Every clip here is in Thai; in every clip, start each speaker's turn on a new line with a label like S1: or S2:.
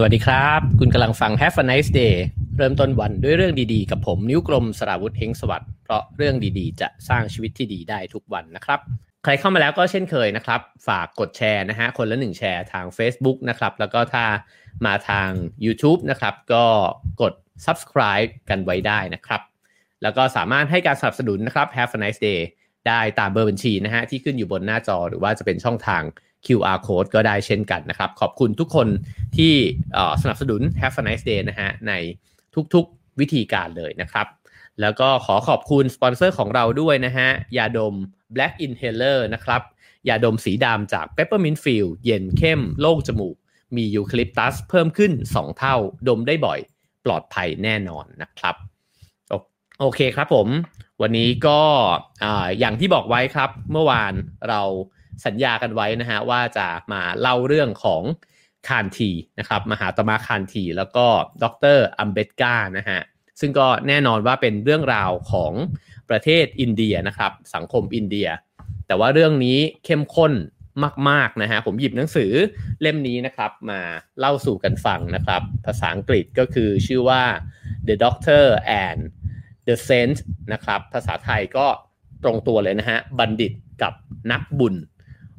S1: สวัสดีครับ คุณกำลังฟัง Have a nice day เริ่มต้นวันด้วยเรื่องดีๆ กับผมนิ้วกลมสราวุธเฮงสวัสดิ์เพราะเรื่องดีๆ จะสร้างชีวิตที่ดีได้ทุกวันนะครับ ใครเข้ามาแล้วก็เช่นเคยนะครับ ฝากกดแชร์นะฮะคนละหนึ่งแชร์ทาง Facebook นะครับ แล้วก็ถ้ามาทาง YouTube นะครับ ก็กด subscribe กันไว้ได้นะครับ แล้วก็สามารถให้การสนับสนุนนะครับ Have a nice day ได้ตามเบอร์บัญชีนะฮะที่ขึ้นอยู่บนหน้าจอหรือว่าจะเป็นช่องทาง QR code ก็ได้เช่นกันนะครับ ขอบคุณทุกคนที่สนับสนุน Have a nice day นะฮะในทุกๆวิธีการเลยนะครับ แล้วก็ขอขอบคุณสปอนเซอร์ของเราด้วยนะฮะยาดม Black Inhaler นะครับยาดมสีดำจาก Peppermint Field เย็นเข้มโล่งจมูก มียูคลิปตัสเพิ่มขึ้น 2 เท่า ดมได้บ่อยปลอดภัยแน่นอนนะครับ โอเคครับผม วันนี้ก็อย่างที่บอกไว้ครับ เมื่อวานเรา สัญญากันไว้นะฮะว่าจะมาเล่าเรื่องของคานทีนะครับมหาตมะคานทีแล้วก็ดรอัมเบตกานะฮะซึ่งก็แน่นอนว่าเป็นเรื่องราวของประเทศอินเดียนะครับ สังคมอินเดีย แต่ว่าเรื่องนี้เข้มข้นมากๆนะฮะผมหยิบหนังสือเล่มนี้นะครับมาเล่าสู่กันฟังนะครับ ภาษาอังกฤษก็คือชื่อว่า The Doctor and the Saint นะครับ ภาษาไทยก็ตรงตัวเลยนะฮะบัณฑิตกับนักบุญ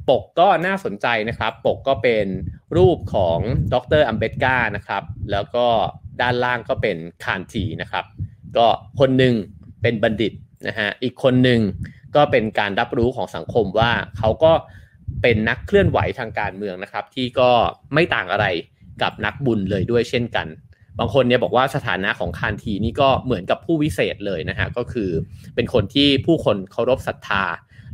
S1: ปกก็น่าสนใจนะครับ ปกก็เป็นรูปของดรอัมเบตกานะครับ แล้วก็ด้านล่างก็เป็นคานทีนะครับ ก็คนหนึ่งเป็นบัณฑิตนะฮะอีกคนหนึ่งก็เป็นการรับรู้ของสังคมว่าเขาก็เป็นนักเคลื่อนไหวทางการเมืองนะครับ ที่ก็ไม่ต่างอะไรกับนักบุญเลยด้วยเช่นกัน บางคนเนี่ยบอกว่าสถานะของคานทีนี่ก็เหมือนกับผู้วิเศษเลยนะฮะก็คือเป็นคนที่ผู้คนเคารพศรัทธา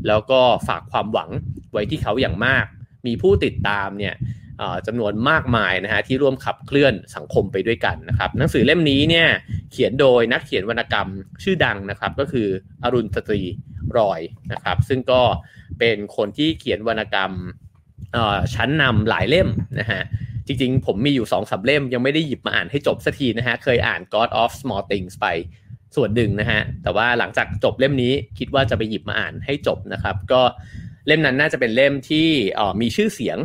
S1: แล้วก็ฝากความหวังไว้ที่เขาอย่างมาก มีผู้ติดตามเนี่ยจำนวนมากมายนะฮะที่ร่วมขับเคลื่อนสังคมไปด้วยกันนะครับหนังสือเล่มนี้เนี่ยเขียนโดยนักเขียนวรรณกรรมชื่อดังนะครับ ก็คืออรุณสตรีรอยนะครับ ซึ่งก็เป็นคนที่เขียนวรรณกรรมชั้นนำหลายเล่มนะฮะจริงๆ ผมมีอยู่สองสาเล่มยังไม่ได้หยิบมาอ่านให้จบสักทีนะฮะเคยอ่าน God of Small Things ไป ส่วนหนึ่งนะฮะ แต่ว่าหลังจากจบเล่มนี้คิดว่าจะไปหยิบมาอ่านให้จบนะครับ ก็เล่มนั้นน่าจะเป็นเล่มที่มีชื่อเสียง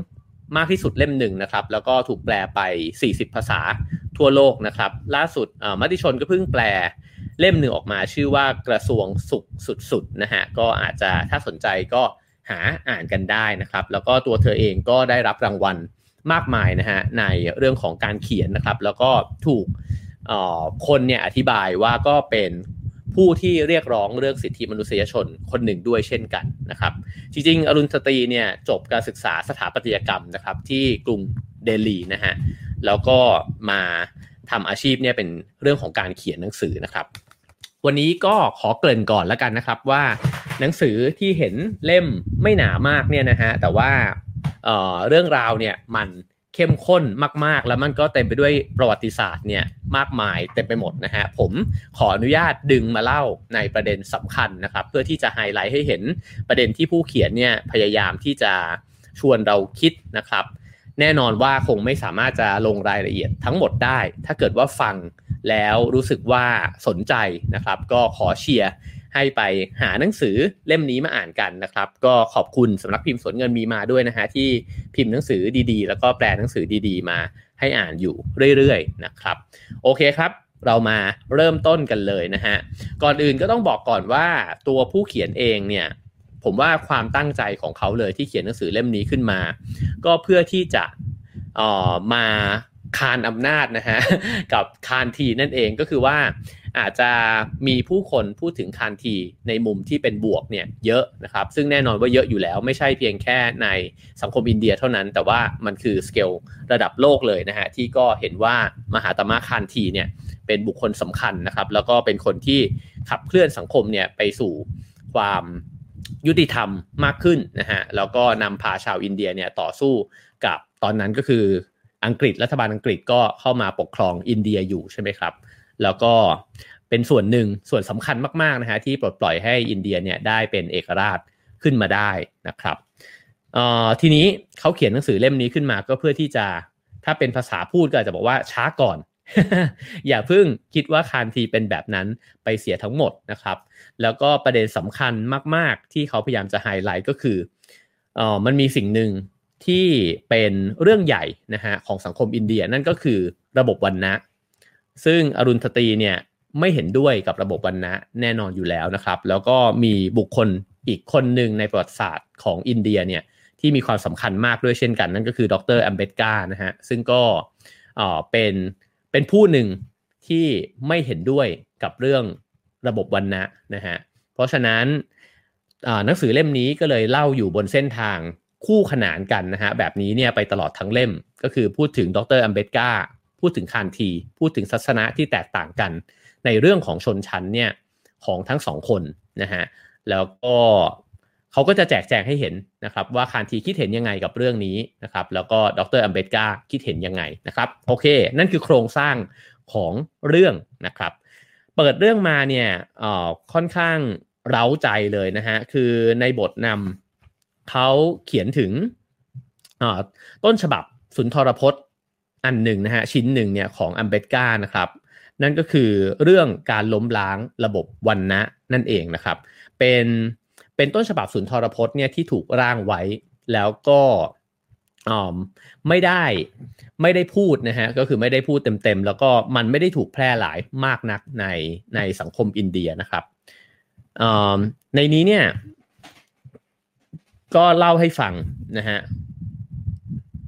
S1: มากที่สุดเล่มหนึ่งนะครับ แล้วก็ถูกแปลไป 40 ภาษาทั่วโลกนะครับ ล่าสุดมติชนก็เพิ่งแปลเล่มหนึ่งออกมาชื่อว่ากระทรวงสุขสุดๆนะฮะ ก็อาจจะถ้าสนใจก็หาอ่านกันได้นะครับ แล้วก็ตัวเธอเองก็ได้รับรางวัลมากมายนะฮะในเรื่องของการเขียนนะครับ แล้วก็ถูก คนเนี่ยอธิบายว่าก็เป็นผู้ที่เรียกร้องเรื่องสิทธิมนุษยชนคนหนึ่งด้วยเช่นกันนะครับ จริงๆ อรุณสตรีเนี่ยจบการศึกษาสถาปัตยกรรมนะครับ ที่กรุงเดลีนะฮะแล้วก็มาทำอาชีพเนี่ยเป็นเรื่องของการเขียนหนังสือนะครับ วันนี้ก็ขอเกริ่นก่อนแล้วกันนะครับว่าหนังสือที่เห็นเล่มไม่หนามากเนี่ยนะฮะแต่ว่าเเรื่องราวเนี่ยมัน เข้มข้นมาก ๆ แล้วมันก็เต็มไปด้วยประวัติศาสตร์เนี่ยมากมายเต็มไปหมดนะฮะผมขออนุญาตดึงมาเล่าในประเด็นสำคัญนะครับ เพื่อที่จะไฮไลท์ให้เห็นประเด็นที่ผู้เขียนเนี่ยพยายามที่จะชวนเราคิดนะครับ แน่นอนว่าคงไม่สามารถจะลงรายละเอียดทั้งหมดได้ ถ้าเกิดว่าฟังแล้วรู้สึกว่าสนใจนะครับ ก็ขอเชียร์ ให้ไปหาหนังสือเล่มนี้มาอ่านกันนะครับ ก็ขอบคุณสำนักพิมพ์สวนเงินมีมาด้วยนะฮะที่พิมพ์หนังสือดีๆ แล้วก็แปลหนังสือดีๆ มาให้อ่านอยู่เรื่อยๆนะครับ โอเคครับเรามาเริ่มต้นกันเลยนะฮะ ก่อนอื่นก็ต้องบอกก่อนว่าตัวผู้เขียนเองเนี่ย ผมว่าความตั้งใจของเขาเลยที่เขียนหนังสือเล่มนี้ขึ้นมา ก็เพื่อที่จะออมาคานอำนาจนะฮะ กับคานทีนั่นเองก็คือว่า อาจจะมีผู้คนพูดถึงคานทีในมุมที่เป็นบวกเนี่ยเยอะนะครับ ซึ่งแน่นอนว่าเยอะอยู่แล้ว ไม่ใช่เพียงแค่ในสังคมอินเดียเท่านั้น แต่ว่ามันคือสเกลระดับโลกเลยนะฮะที่ก็เห็นว่ามหาตมะคานทีเนี่ยเป็นบุคคลสำคัญนะครับ แล้วก็เป็นคนที่ขับเคลื่อนสังคมเนี่ยไปสู่ความยุติธรรมมากขึ้นนะฮะแล้วก็นำพาชาวอินเดียเนี่ยต่อสู้กับตอนนั้นก็คืออังกฤษรัฐบาลอังกฤษก็เข้ามาปกครองอินเดียอยู่ใช่ไหมครับ แล้วก็เป็นส่วนหนึ่งส่วนสำคัญมากๆนะฮะที่ปลดปล่อยให้อินเดียเนี่ยได้เป็นเอกราชขึ้นมาได้นะครับทีนี้เขาเขียนหนังสือเล่มนี้ขึ้นมาก็เพื่อที่จะถ้าเป็นภาษาพูดก็อาจจะบอกว่าช้าก่อน อย่าเพิ่งคิดว่าคานทีเป็นแบบนั้นไปเสียทั้งหมดนะครับ แล้วก็ประเด็นสำคัญมาก ๆ ที่เขาพยายามจะไฮไลท์ก็คือออมันมีสิ่งหนึ่งที่เป็นเรื่องใหญ่นะฮะของสังคมอินเดียนั่นก็คือระบบวันนะ ซึ่งอรุณทตีเนี่ยไม่เห็นด้วยกับระบบวันนะแน่นอนอยู่แล้วนะครับ แล้วก็มีบุคคลอีกคนหนึ่งในประวัติศาสตร์ของอินเดียเนี่ยที่มีความสำคัญมากด้วยเช่นกัน นั่นก็คือดรอัมเบตกานะฮะซึ่งก็เป็นเป็นผู้หนึ่งที่ไม่เห็นด้วยกับเรื่องระบบวันนะนะฮะเพราะฉะนั้นหนังสือเล่มนี้ก็เลยเล่าอยู่บนเส้นทางคู่ขนานกันนะฮะแบบนี้เนี่ยไปตลอดทั้งเล่มก็คือพูดถึงดรอัมเบตกา พูดถึงคานที พูดถึงศาสนาที่แตกต่างกัน ในเรื่องของชนชั้นเนี่ยของทั้งสองคนนะฮะแล้วก็เขาก็จะแจกแจงให้เห็นนะครับว่าคานทีคิดเห็นยังไงกับเรื่องนี้นะครับแล้วก็ดรอัมเบตกาคิดเห็นยังไงนะครับโอเค นั่นคือโครงสร้างของเรื่องนะครับ เปิดเรื่องมาเนี่ยค่อนข้างเร้าใจเลยนะฮะคือในบทนำเขาเขียนถึงต้นฉบับสุนทรพจน์ อันหนึ่งนะฮะชิ้นหนึ่งเนี่ยของอัมเบตกานะครับ นั่นก็คือเรื่องการล้มล้างระบบวันนะนั่นเองนะครับ เป็นเป็นต้นฉบับสุนทรพจน์เนี่ยที่ถูกร่างไว้แล้วก็ไม่ได้ไม่ได้พูดนะฮะก็คือไม่ได้พูดเต็มๆ แล้วก็มันไม่ได้ถูกแพร่หลายมากนักในในสังคมอินเดียนะครับในนี้เนี่ย ก็เล่าให้ฟังนะฮะ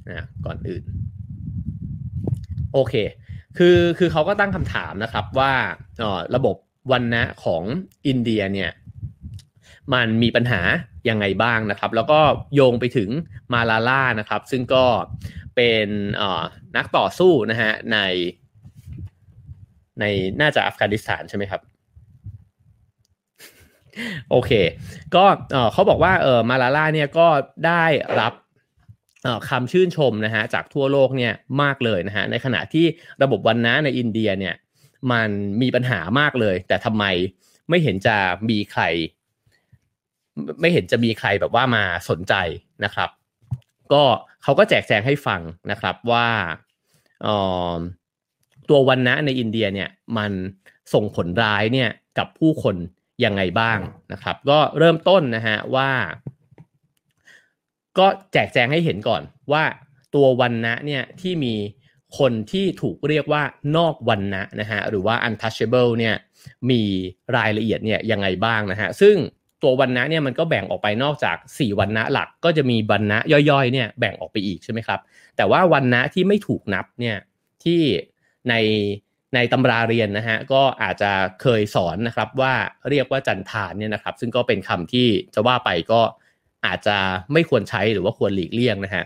S1: นะก่อนอื่น โอเค คือคือเขาก็ตั้งคำถามนะครับว่าระบบวันนะของอินเดียเนี่ยมันมีปัญหายังไงบ้างนะครับ แล้วก็โยงไปถึงมาลาล่านะครับ ซึ่งก็เป็นนักต่อสู้นะฮะในในน่าจะอัฟกานิสถานใช่ไหมครับ โอเค ก็เขาบอกว่าเออมาลาล่าเนี่ยก็ได้รับ คำชื่นชมนะฮะจากทั่วโลกเนี่ยมากเลยนะฮะในขณะที่ระบบวันนะในอินเดียเนี่ยมันมีปัญหามากเลย แต่ทำไมไม่เห็นจะมีใคร ไม่เห็นจะมีใครแบบว่ามาสนใจนะครับ ก็เขาก็แจกแจงให้ฟังนะครับว่าตัววันนะในอินเดียเนี่ยมันส่งผลร้ายเนี่ยกับผู้คนยังไงบ้างนะครับ ก็เริ่มต้นนะฮะว่า ก็แจกแจงให้เห็นก่อนว่าตัววันนะเนี่ยที่มีคนที่ถูกเรียกว่านอกวันนะนะฮะหรือว่า untouchable เนี่ยมีรายละเอียดเนี่ยยังไงบ้างนะฮะซึ่งตัววันนะเนี่ยมันก็แบ่งออกไปนอกจาก 4 วันนะหลักก็จะมีวันนะย่อยๆเนี่ยแบ่งออกไปอีกใช่ไหมครับแต่ว่าวันนะที่ไม่ถูกนับเนี่ยที่ในในตำราเรียนนะฮะก็อาจจะเคยสอนนะครับว่าเรียกว่าจันทานเนี่ยนะครับซึ่งก็เป็นคำที่จะว่าไปก็ อาจจะไม่ควรใช้หรือว่าควรหลีกเลี่ยงนะฮะ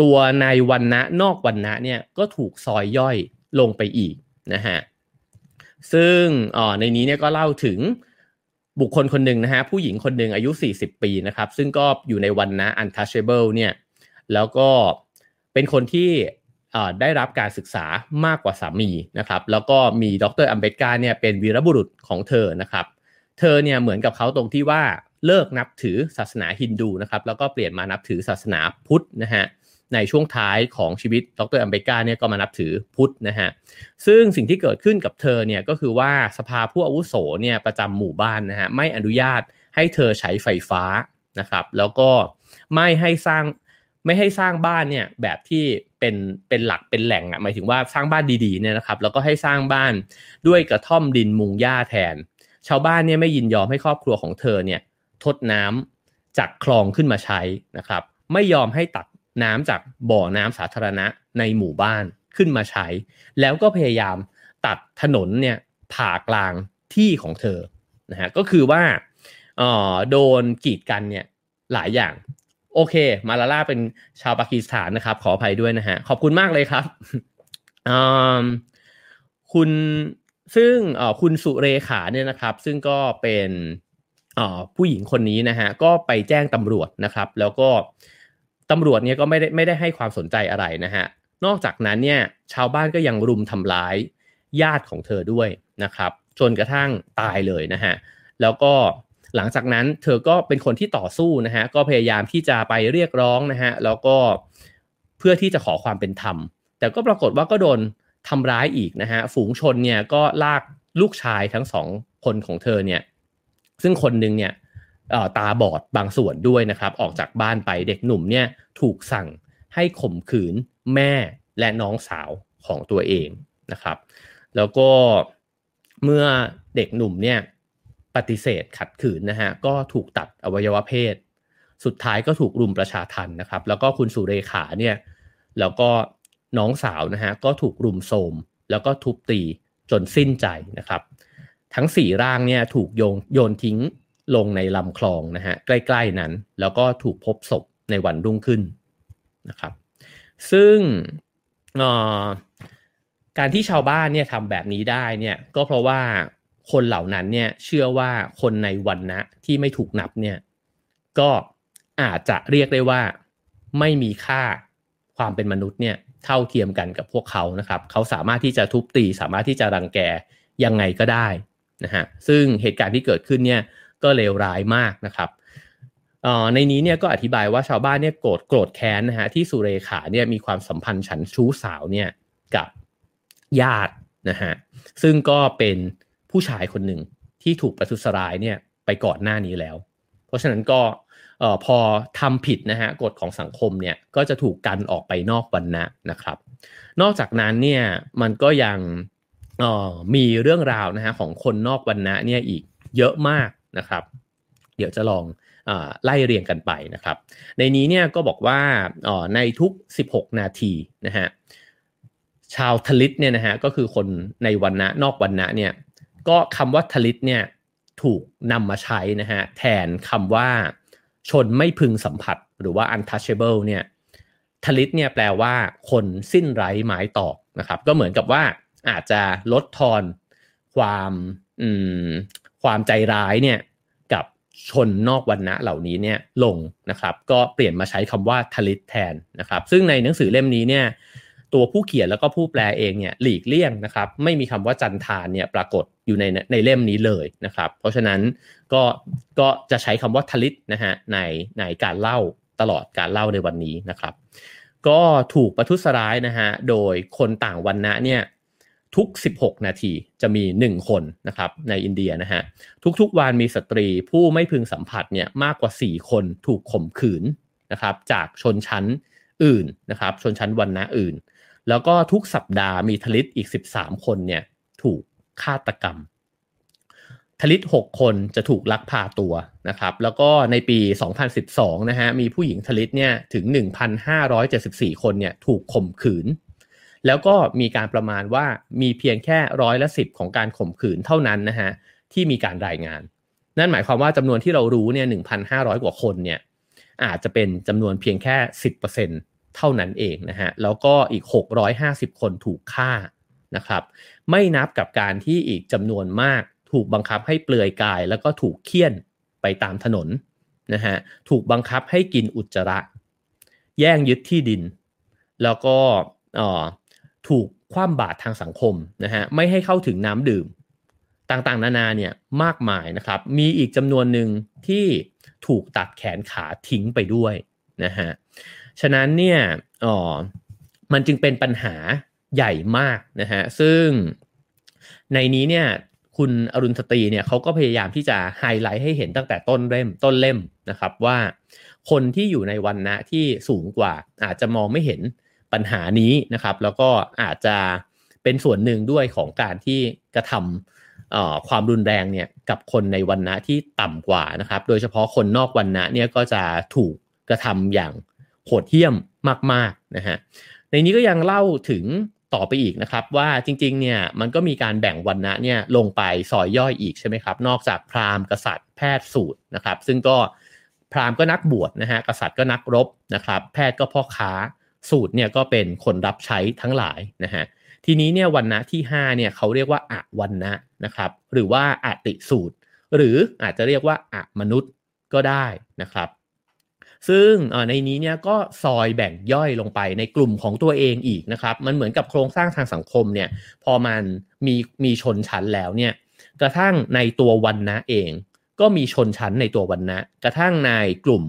S1: ตัวในวันนะนอกวันนะเนี่ยก็ถูกซอยย่อยลงไปอีกนะฮะซึ่งอ๋อในนี้เนี่ยก็เล่าถึงบุคคลคนหนึ่งนะฮะผู้หญิงคนหนึ่งอายุ 40 ปีนะครับซึ่งก็อยู่ในวันนะ untouchable เนี่ยแล้วก็เป็นคนที่ได้รับการศึกษามากกว่าสามีนะครับแล้วก็มีดรอัมเบตกาเนี่ยเป็นวีรบุรุษของเธอนะครับ เธอเนี่ยเหมือนกับเขาตรงที่ว่าเลิกนับถือศาสนาฮินดูนะครับแล้วก็เปลี่ยนมานับถือศาสนาพุทธนะฮะในช่วงท้ายของชีวิตดรอัมเบกาเนี่ยก็มานับถือพุทธนะฮะซึ่งสิ่งที่เกิดขึ้นกับเธอเนี่ยก็คือว่าสภาผู้อาวุโสเนี่ยประจำหมู่บ้านนะฮะไม่อนุญาตให้เธอใช้ไฟฟ้านะครับแล้วก็ไม่ให้สร้างไม่ให้สร้างบ้านเนี่ยแบบที่เป็นเป็นหลักเป็นแหล่งอะหมายถึงว่าสร้างบ้านดีๆเนี่ยนะครับแล้วก็ให้สร้างบ้านด้วยกระท่อมดินมุงหญ้าแทน ชาวบ้านเนี่ยไม่ยินยอมให้ครอบครัวของเธอเนี่ยทดน้ำจากคลองขึ้นมาใช้นะครับ ไม่ยอมให้ตักน้ำจากบ่อน้ำสาธารณะในหมู่บ้านขึ้นมาใช้ แล้วก็พยายามตัดถนนเนี่ยผ่ากลางที่ของเธอนะฮะก็คือว่าโดนกีดกันเนี่ยหลายอย่าง โอเค มาลาล่าเป็นชาวปากีสถานนะครับ ขออภัยด้วยนะฮะ ขอบคุณมากเลยครับคุณ ซึ่งคุณสุเรขาเนี่ยนะครับ ซึ่งก็เป็นผู้หญิงคนนี้นะฮะก็ไปแจ้งตำรวจนะครับ แล้วก็ตำรวจเนี่ยก็ไม่ได้ไม่ได้ให้ความสนใจอะไรนะฮะนอกจากนั้นเนี่ยชาวบ้านก็ยังรุมทำร้ายญาติของเธอด้วยนะครับจนกระทั่งตายเลยนะฮะแล้วก็หลังจากนั้นเธอก็เป็นคนที่ต่อสู้นะฮะก็พยายามที่จะไปเรียกร้องนะฮะแล้วก็เพื่อที่จะขอความเป็นธรรม แต่ก็ปรากฏว่าก็โดน ทำร้ายอีกนะฮะฝูงชนเนี่ยก็ลากลูกชายทั้งสองคนของเธอเนี่ยซึ่งคนหนึ่งเนี่ยตาบอดบางส่วนด้วยนะครับ ออกจากบ้านไปเด็กหนุ่มเนี่ยถูกสั่งให้ข่มขืนแม่และน้องสาวของตัวเองนะครับ แล้วก็เมื่อเด็กหนุ่มเนี่ยปฏิเสธขัดขืนนะฮะก็ถูกตัดอวัยวะเพศ สุดท้ายก็ถูกรุมประชาทันนะครับ แล้วก็คุณสุเรขาเนี่ยแล้วก็ น้องสาวนะฮะก็ถูกรุมโทมแล้วก็ทุบตีจนสิ้นใจนะครับ ทั้งสี่ร่างเนี่ยถูกโยนโยนทิ้งลงในลำคลองนะฮะใกล้ๆนั้น แล้วก็ถูกพบศพในวันรุ่งขึ้นนะครับ ซึ่งการที่ชาวบ้านเนี่ยทำแบบนี้ได้เนี่ยก็เพราะว่าคนเหล่านั้นเนี่ยเชื่อว่าคนในวันนะที่ไม่ถูกนับเนี่ยก็อาจจะเรียกได้ว่าไม่มีค่าความเป็นมนุษย์เนี่ย เท่าเทียมกันกับพวกเขานะครับเขาสามารถที่จะทุบตี สามารถที่จะรังแกยังไงก็ได้นะฮะซึ่งเหตุการณ์ที่เกิดขึ้นเนี่ยก็เลวร้ายมากนะครับในนี้เนี่ยก็อธิบายว่าชาวบ้านเนี่ยโกรธโกรธแค้นนะฮะที่สุเรขาเนี่ยมีความสัมพันธ์ฉันชู้สาวเนี่ยกับญาตินะฮะซึ่งก็เป็นผู้ชายคนหนึ่งที่ถูกประทุษร้ายเนี่ยไปก่อนหน้านี้แล้ว เพราะฉะนั้นก็ พอทำผิดนะฮะกฎของสังคมเนี่ยก็จะถูกกันออกไปนอกวันนะนะครับ นอกจากนั้นเนี่ยมันก็ยังมีเรื่องราวนะฮะของคนนอกวันนะเนี่ยอีกเยอะมากนะครับ เดี๋ยวจะลองไล่เรียงกันไปนะครับ ในนี้เนี่ยก็บอกว่าในทุก 16 นาทีนะฮะชาวทลิตเนี่ยนะฮะก็คือคนในวันนะนอกวันนะเนี่ยก็คำว่าทลิตเนี่ยถูกนำมาใช้นะฮะแทนคำว่า ชนไม่พึงสัมผัสหรือว่า untouchable เนี่ยทลิตเนี่ยแปลว่าคนสิ้นไร้หมายตอกนะครับ ก็เหมือนกับว่าอาจจะลดทอนความความใจร้ายเนี่ยกับชนนอกวันณะเหล่านี้เนี่ยลงนะครับ ก็เปลี่ยนมาใช้คำว่าทลิตแทนนะครับ ซึ่งในหนังสือเล่มนี้เนี่ย ตัวผู้เขียนแล้วก็ผู้แปลเองเนี่ยหลีกเลี่ยงนะครับไม่มีคำว่าจันทานเนี่ยปรากฏอยู่ในในเล่มนี้เลยนะครับ เพราะฉะนั้นก็ก็จะใช้คำว่าทลิตนะฮะในในการเล่าตลอดการเล่าในวันนี้นะครับ ก็ถูกประทุษร้ายนะฮะโดยคนต่างวันนะเนี่ยทุก 16 นาทีจะมี 1 คนนะครับในอินเดียนะฮะทุกๆวันมีสตรีผู้ไม่พึงสัมผัสเนี่ยมากกว่า 4 คนถูกข่มขืนนะครับจากชนชั้นอื่นนะครับชนชั้นวันนะอื่น แล้วก็ทุกสัปดาห์มีทลิตอีก 13 คนเนี่ยถูกฆาตกรรม ทลิต 6 คนจะถูกลักพาตัวนะครับ แล้วก็ในปี 2012 นะฮะมีผู้หญิงทลิตเนี่ยถึง 1,574 คนเนี่ยถูกข่มขืน แล้วก็มีการประมาณว่ามีเพียงแค่ร้อยละสิบของการข่มขืนเท่านั้นนะฮะที่มีการรายงาน นั่นหมายความว่าจำนวนที่เรารู้เนี่ยหนึ่งพันห้าร้อยกว่าคนเนี่ยอาจจะเป็นจำนวนเพียงแค่สิบเปอร์ เท่านั้นเองนะฮะ แล้วก็อีกหกร้อยห้าสิบคนถูกฆ่านะครับ ไม่นับกับการที่อีกจำนวนมากถูกบังคับให้เปลือยกาย แล้วก็ถูกเคี่ยนไปตามถนนนะฮะ ถูกบังคับให้กินอุจจาระ แย่งยึดที่ดิน แล้วก็ถูกคว่ำบาตรทางสังคมนะฮะ ไม่ให้เข้าถึงน้ำดื่ม ต่างๆ นานาเนี่ยมากมายนะครับ มีอีกจำนวนหนึ่งที่ถูกตัดแขนขาทิ้งไปด้วยนะฮะ ฉะนั้นเนี่ยอ๋อมันจึงเป็นปัญหาใหญ่มากนะฮะซึ่งในนี้เนี่ยคุณอรุณสตรีเนี่ยเขาก็พยายามที่จะไฮไลท์ให้เห็นตั้งแต่ต้นเล่มต้นเล่มนะครับว่า คนที่อยู่ในวันนะที่สูงกว่า อาจจะมองไม่เห็นปัญหานี้นะครับ แล้วก็อาจจะเป็นส่วนหนึ่งด้วยของการที่กระทำความรุนแรงเนี่ยกับคนในวันนะที่ต่ำกว่านะครับ โดยเฉพาะคนนอกวันนะเนี่ยก็จะถูกกระทำอย่าง โหดเหี้ยมมากๆนะฮะในนี้ก็ยังเล่าถึงต่อไปอีกนะครับว่าจริงๆเนี่ยมันก็มีการแบ่งวันนะเนี่ยลงไปซอยย่อยอีกใช่ไหมครับนอกจากพราหมณ์กษัตริย์แพทย์สูตรนะครับ ซึ่งก็พราหมณ์ก็นักบวชนะฮะกษัตริย์ก็นักรบนะครับ แพทย์ก็พ่อค้าสูตรเนี่ยก็เป็นคนรับใช้ทั้งหลายนะฮะทีนี้เนี่ยวันนะที่5เนี่ยเขาเรียกว่าอะวันนะนะครับหรือว่าอติสูตร หรืออาจจะเรียกว่าอะมนุษย์ก็ได้นะครับ ซึ่งในนี้เนี่ยก็ซอยแบ่งย่อยลงไปในกลุ่มของตัวเองอีกนะครับ มันเหมือนกับโครงสร้างทางสังคมเนี่ย พอมันมีมีชนชั้นแล้วเนี่ย กระทั่งในตัววันนะเอง ก็มีชนชั้นในตัววันนะ กระทั่งในกลุ่ม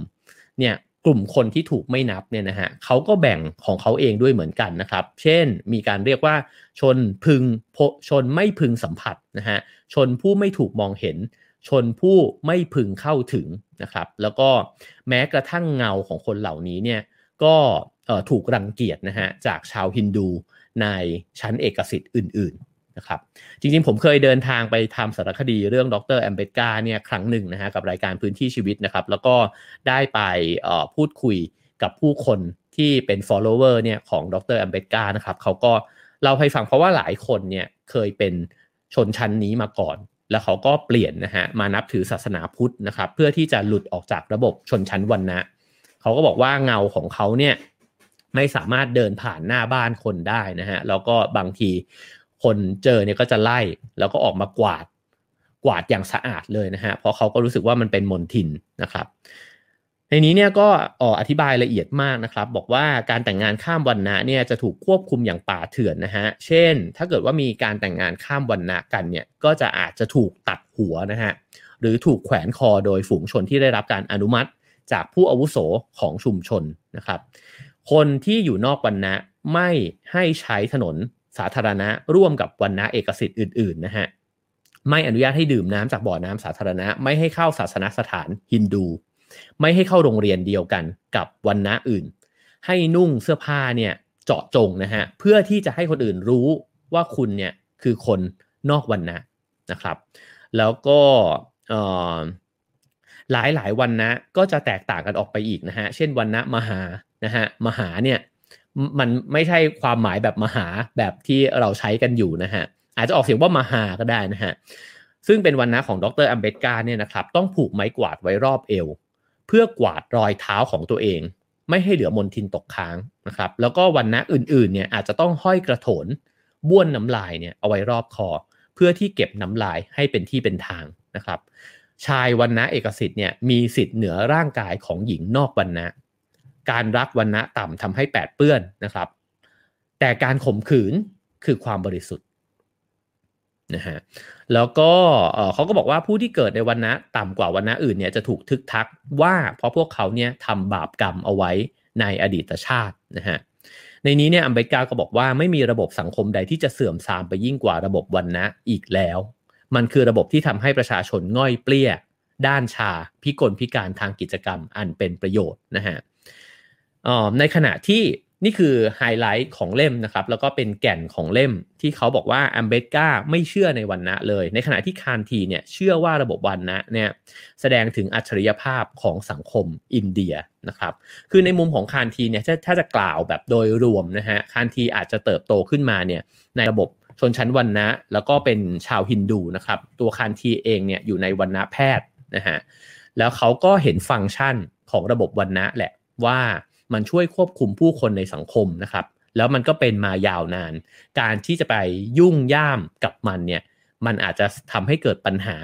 S1: เนี่ยกลุ่มคนที่ถูกไม่นับเนี่ยนะฮะเขาก็แบ่งของเขาเองด้วยเหมือนกันนะครับ เช่น มีการเรียกว่าชนพึงชนไม่พึงสัมผัสนะฮะชนผู้ไม่ถูกมองเห็น ชนผู้ไม่พึงเข้าถึงนะครับ แล้วก็แม้กระทั่งเงาของคนเหล่านี้เนี่ยก็ถูกรังเกียจนะฮะจากชาวฮินดูในชั้นเอกสิทธิ์อื่น ๆนะครับ จริงๆ ผมเคยเดินทางไปทำสารคดีเรื่องดรแอมเบตกาเนี่ยครั้งหนึ่งนะฮะกับรายการพื้นที่ชีวิตนะครับ แล้วก็ได้ไปพูดคุยกับผู้คนที่เป็น follower เนี่ยของดรแอมเบตกานะครับเขาก็เล่าให้ฟังเพราะว่าหลายคนเนี่ยเคยเป็นชนชั้นนี้มาก่อน แล้วเขาก็เปลี่ยนนะฮะมานับถือศาสนาพุทธนะครับเพื่อที่จะหลุดออกจากระบบชนชั้นวันนะเขาก็บอกว่าเงาของเขาเนี่ยไม่สามารถเดินผ่านหน้าบ้านคนได้นะฮะแล้วก็บางทีคนเจอเนี่ยก็จะไล่แล้วก็ออกมากวาดกวาดอย่างสะอาดเลยนะฮะเพราะเขาก็รู้สึกว่ามันเป็นมนทินนะครับ ในนี้เนี่ยก็อธิบายละเอียดมากนะครับ บอกว่าการแต่งงานข้ามวันนะเนี่ยจะถูกควบคุมอย่างป่าเถื่อนนะฮะเช่น ถ้าเกิดว่ามีการแต่งงานข้ามวันนะกันเนี่ยก็จะอาจจะถูกตัดหัวนะฮะหรือถูกแขวนคอโดยฝูงชนที่ได้รับการอนุมัติจากผู้อาวุโสของชุมชนนะครับ คนที่อยู่นอกวันนะไม่ให้ใช้ถนนสาธารณะร่วมกับวันนะเอกสิทธิ์อื่นๆนะฮะไม่อนุญาตให้ดื่มน้ำจากบ่อน้ำสาธารณะ ไม่ให้เข้าศาสนสถานฮินดู ไม่ให้เข้าโรงเรียนเดียวกันกับวันนะอื่น ให้นุ่งเสื้อผ้าเนี่ยเจาะจงนะฮะเพื่อที่จะให้คนอื่นรู้ว่าคุณเนี่ยคือคนนอกวันนะนะครับ แล้วก็หลายหลายวันนะก็จะแตกต่างกันออกไปอีกนะฮะเช่นวันนะมหานะฮะมหาเนี่ยมันไม่ใช่ความหมายแบบมหาแบบที่เราใช้กันอยู่นะฮะอาจจะออกเสียงว่ามหาก็ได้นะฮะซึ่งเป็นวันนะของดรอัมเบตกาเนี่ยนะครับต้องผูกไม้กวาดไว้รอบเอว เพื่อกวาดรอยเท้าของตัวเอง ไม่ให้เหลือมลทินตกค้างนะครับแล้วก็วันนะอื่นๆเนี่ยอาจจะต้องห้อยกระโถนบ้วนน้ำลายเนี่ยเอาไว้รอบคอ เพื่อที่เก็บน้ำลายให้เป็นที่เป็นทางนะครับชายวันนะเอกสิทธิ์เนี่ยมีสิทธิ์เหนือร่างกายของหญิงนอกวันนะ การรักวันนะต่ำทำให้แปดเปื้อนนะครับ แต่การข่มขืนคือความบริสุทธิ์ นะฮะแล้วก็เขาก็บอกว่าผู้ที่เกิดในวันนะต่ำกว่าวันนะอื่นเนี่ยจะถูกทึกทักว่าเพราะพวกเขาเนี่ยทำบาปกรรมเอาไว้ในอดีตชาตินะฮะในนี้เนี่ยอัมเบดการ์ก็บอกว่าไม่มีระบบสังคมใดที่จะเสื่อมทรามไปยิ่งกว่าระบบวรรณะอีกแล้ว มันคือระบบที่ทำให้ประชาชนง่อยเปลี้ย ด้านชา พิกลพิการทางกิจกรรมอันเป็นประโยชน์นะฮะในขณะที่ นี่คือไฮไลท์ของเล่มนะครับ แล้วก็เป็นแก่นของเล่มที่เขาบอกว่าอัมเบดการ์ไม่เชื่อในวรรณะเลย ในขณะที่คานธีเนี่ยเชื่อว่าระบบวรรณะเนี่ยแสดงถึงอัจฉริยภาพของสังคมอินเดียนะครับ คือในมุมของคานทีเนี่ยถ้าจะกล่าวแบบโดยรวมนะฮะคานทีอาจจะเติบโตขึ้นมาเนี่ยในระบบชนชั้นวันนะแล้วก็เป็นชาวฮินดูนะครับ ตัวคานทีเองเนี่ยอยู่ในวันนะแพทย์นะฮะแล้วเขาก็เห็นฟังก์ชันของระบบวันนะแหละว่า มันช่วยควบคุมผู้คนในสังคมนะครับ แล้วมันก็เป็นมายาวนาน การที่จะไปยุ่งย่ามกับมันเนี่ยมันอาจจะทำให้เกิดปัญหา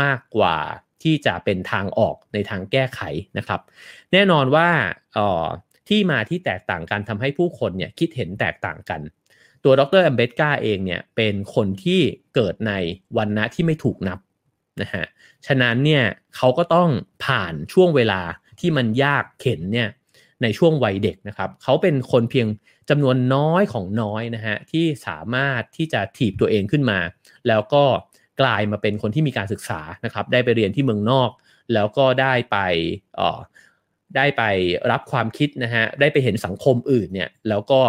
S1: มากกว่าที่จะเป็นทางออกในทางแก้ไขนะครับ แน่นอนว่าออที่มาที่แตกต่างกันทำให้ผู้คนเนี่ยคิดเห็นแตกต่างกัน ตัวดรแอมเบตกาเองเนี่ยเป็นคนที่เกิดในวันนะที่ไม่ถูกนับนะฮะฉะนั้นเนี่ยเขาก็ต้องผ่านช่วงเวลาที่มันยากเข็นเนี่ย ในช่วงวัยเด็กนะครับเขาเป็นคนเพียงจำนวนน้อยของน้อยนะฮะที่สามารถที่จะถีบตัวเองขึ้นมา แล้วก็กลายมาเป็นคนที่มีการศึกษานะครับได้ไปเรียนที่เมืองนอก แล้วก็ได้ไปออได้ไปรับความคิดนะฮะได้ไปเห็นสังคมอื่นเนี่ยแล้วก็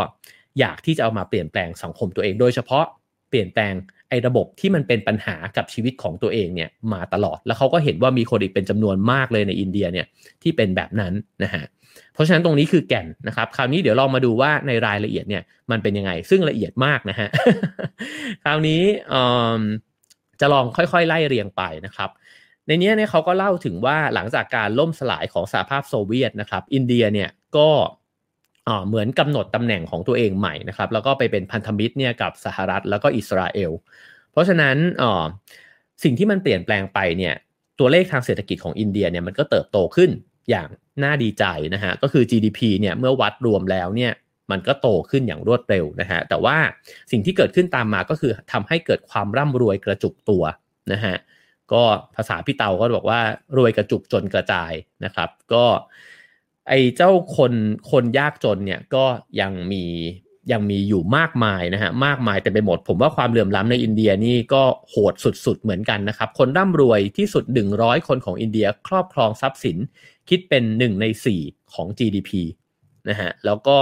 S1: อยากที่จะเอามาเปลี่ยนแปลงสังคมตัวเอง โดยเฉพาะเปลี่ยนแปลง ไอ้ระบบที่มันเป็นปัญหากับชีวิตของตัวเองเนี่ยมาตลอด แล้วเขาก็เห็นว่ามีคนอีกเป็นจำนวนมากเลยในอินเดียเนี่ยที่เป็นแบบนั้นนะฮะเพราะฉะนั้นตรงนี้คือแก่นนะครับ คราวนี้เดี๋ยวเรามาดูว่าในรายละเอียดเนี่ยมันเป็นยังไง ซึ่งละเอียดมากนะฮะคราวนี้จะลองค่อยๆ ไล่เรียงไปนะครับ ในนี้เนี่ยเขาก็เล่าถึงว่าหลังจากการล่มสลายของสหภาพโซเวียตนะครับ อินเดียเนี่ยก็ เหมือนกำหนดตำแหน่งของตัวเองใหม่นะครับ แล้วก็ไปเป็นพันธมิตรเนี่ยกับสหรัฐแล้วก็อิสราเอล เพราะฉะนั้นสิ่งที่มันเปลี่ยนแปลงไปเนี่ยตัวเลขทางเศรษฐกิจของอินเดียเนี่ยมันก็เติบโตขึ้นอย่างน่าดีใจนะฮะก็คือ GDP เนี่ยเมื่อวัดรวมแล้วเนี่ยมันก็โตขึ้นอย่างรวดเร็วนะฮะแต่ว่าสิ่งที่เกิดขึ้นตามมาก็คือทำให้เกิดความร่ำรวยกระจุกตัวนะฮะก็ภาษาพี่เตาก็บอกว่ารวยกระจุกจนกระจายนะครับ ก็ ไอ้เจ้าคนคนยากจนเนี่ยก็ยังมียังมีอยู่มากมายนะฮะมากมายแต่ไปหมด ผมว่าความเหลื่อมล้ำในอินเดียนี่ก็โหดสุดๆเหมือนกันนะครับ คนร่ำรวยที่สุด 100 คนของอินเดียครอบครองทรัพย์สิน คิดเป็น 1 ใน 4 ของ GDP นะฮะแล้วก็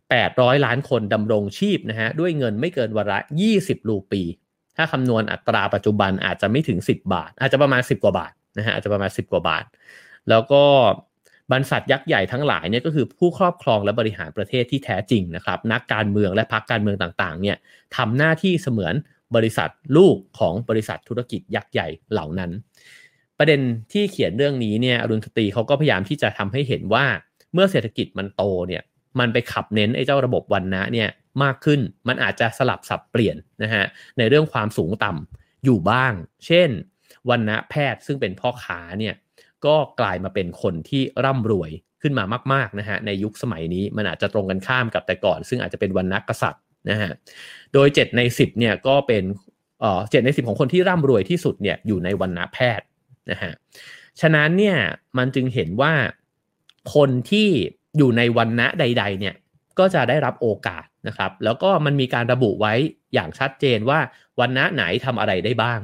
S1: 800 ล้านคนดำรงชีพนะฮะด้วยเงินไม่เกินวันละ 20 รูปี ถ้าคำนวณอัตราปัจจุบันอาจจะไม่ถึง 10 บาท อาจจะประมาณ 10 กว่าบาทนะฮะอาจจะประมาณ 10 กว่าบาท แล้วก็ บรรษัทยักษ์ใหญ่ทั้งหลายเนี่ยก็คือผู้ครอบครองและบริหารประเทศที่แท้จริงนะครับ นักการเมืองและพรรคการเมืองต่างๆเนี่ยทำหน้าที่เสมือนบริษัทลูกของบริษัทธุรกิจยักษ์ใหญ่เหล่านั้น ประเด็นที่เขียนเรื่องนี้เนี่ยอรุณสตรีเขาก็พยายามที่จะทำให้เห็นว่าเมื่อเศรษฐกิจมันโตเนี่ยมันไปขับเน้นไอ้เจ้าระบบวันนะเนี่ยมากขึ้นมันอาจจะสลับสับเปลี่ยนนะฮะในเรื่องความสูงต่ำอยู่บ้าง เช่นวันนะแพทย์ซึ่งเป็นพ่อค้าเนี่ย ก็กลายมาเป็นคนที่ร่ำรวยขึ้นมามากๆนะฮะในยุคสมัยนี้มันอาจจะตรงกันข้ามกับแต่ก่อน ซึ่งอาจจะเป็นวันนักกษัตริย์นะฮะโดย 7 ใน 10เนี่ยก็เป็นเอ่อเใน 10 ของคนที่ร่ำรวยที่สุดเนี่ยอยู่ในวันนะแพทย์นะฮะฉะนั้นเนี่ยมันจึงเห็นว่าคนที่อยู่ในวันนะใด ๆ เนี่ยก็จะได้รับโอกาสนะครับ แล้วก็มันมีการระบุไว้อย่างชัดเจนว่าวันนะไหนทำอะไรได้บ้าง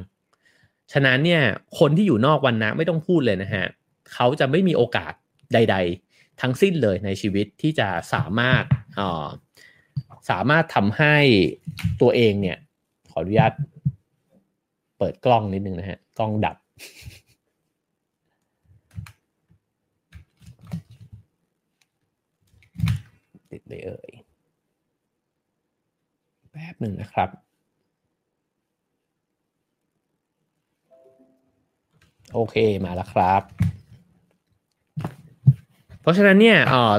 S1: ฉะนั้นเนี่ยคนที่อยู่นอกวันนะไม่ต้องพูดเลยนะฮะเขาจะไม่มีโอกาสใด ๆ ทั้งสิ้นเลยในชีวิตที่จะสามารถสามารถทำให้ตัวเองเนี่ย ขออนุญาตเปิดกล้องนิดนึงนะฮะ กล้องดับ ติดเลยเอ่ยแป๊บหนึ่งนะครับ โอเคมาแล้วครับ เพราะฉะนั้นเนี่ย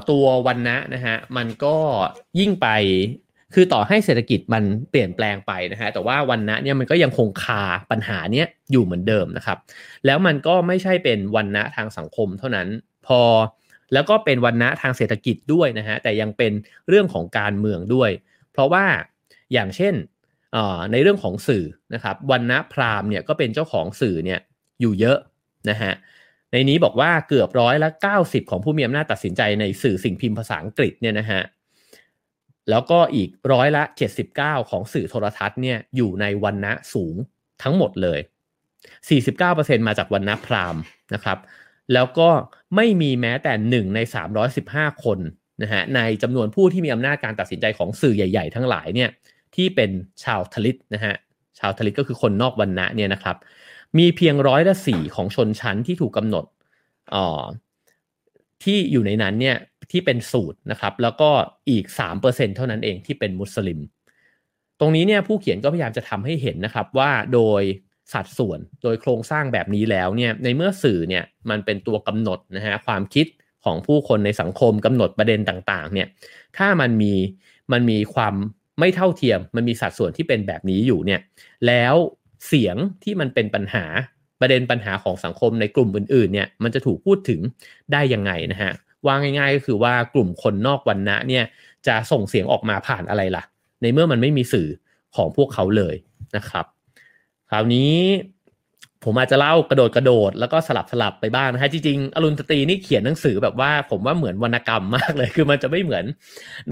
S1: ตัววันนะนะฮะมันก็ยิ่งไปคือต่อให้เศรษฐกิจมันเปลี่ยนแปลงไปนะฮะแต่ว่าวันนะเนี่ยมันก็ยังคงคาปัญหาเนี้ยอยู่เหมือนเดิมนะครับ แล้วมันก็ไม่ใช่เป็นวันนะทางสังคมเท่านั้นพอแล้วก็เป็นวันนะทางเศรษฐกิจด้วยนะฮะแต่ยังเป็นเรื่องของการเมืองด้วย เพราะว่าอย่างเช่นในเรื่องของสื่อนะครับวันนะพราหมณ์เนี่ยก็เป็นเจ้าของสื่อเนี่ย อยู่เยอะนะฮะในนี้บอกว่าเกือบร้อยละ90 ของผู้มีอำนาจตัดสินใจในสื่อสิ่งพิมพ์ภาษาอังกฤษเนี่ยนะฮะแล้วก็อีกร้อยละ 79 ของสื่อโทรทัศน์เนี่ยอยู่ในวันณะสูงทั้งหมดเลย 49%มาจากวันณะพราหมณ์นะครับแล้วก็ไม่มีแม้แต่หนึ่งใน 315 คนนะฮะในจำนวนผู้ที่มีอำนาจการตัดสินใจของสื่อใหญ่ ๆ ทั้งหลายเนี่ยที่เป็นชาวทลิตนะฮะชาวทลิตก็คือคนนอกวันณะเนี่ยนะครับ มีเพียงร้อยละสี่ของชนชั้นที่ถูกกำหนดออที่อยู่ในนั้นเนี่ยที่เป็นสูตรนะครับ แล้วก็อีก 3%เท่านั้นเองที่เป็นมุสลิม ตรงนี้เนี่ยผู้เขียนก็พยายามจะทำให้เห็นนะครับว่าโดยสัดส่วนโดยโครงสร้างแบบนี้แล้วเนี่ยในเมื่อสื่อเนี่ยมันเป็นตัวกำหนดนะฮะความคิดของผู้คนในสังคมกำหนดประเด็นต่างๆเนี่ยถ้ามันมีมันมีความไม่เท่าเทียม มันมีสัดส่วนที่เป็นแบบนี้อยู่เนี่ยแล้ว เสียงที่มันเป็นปัญหาประเด็นปัญหาของสังคมในกลุ่มอื่นๆเนี่ยมันจะถูกพูดถึงได้ยังไงนะฮะว่าง่าย ๆ ก็คือว่ากลุ่มคนนอกวันนะเนี่ยจะส่งเสียงออกมาผ่านอะไรล่ะ ในเมื่อมันไม่มีสื่อของพวกเขาเลยนะครับ คราวนี้ผมอาจจะเล่ากระโดดกระโดดแล้วก็สลับสลับไปบ้างนะฮะจริงๆอรุณสตรีนี่เขียนหนังสือแบบว่าผมว่าเหมือนวรรณกรรมมากเลยคือมันจะไม่เหมือน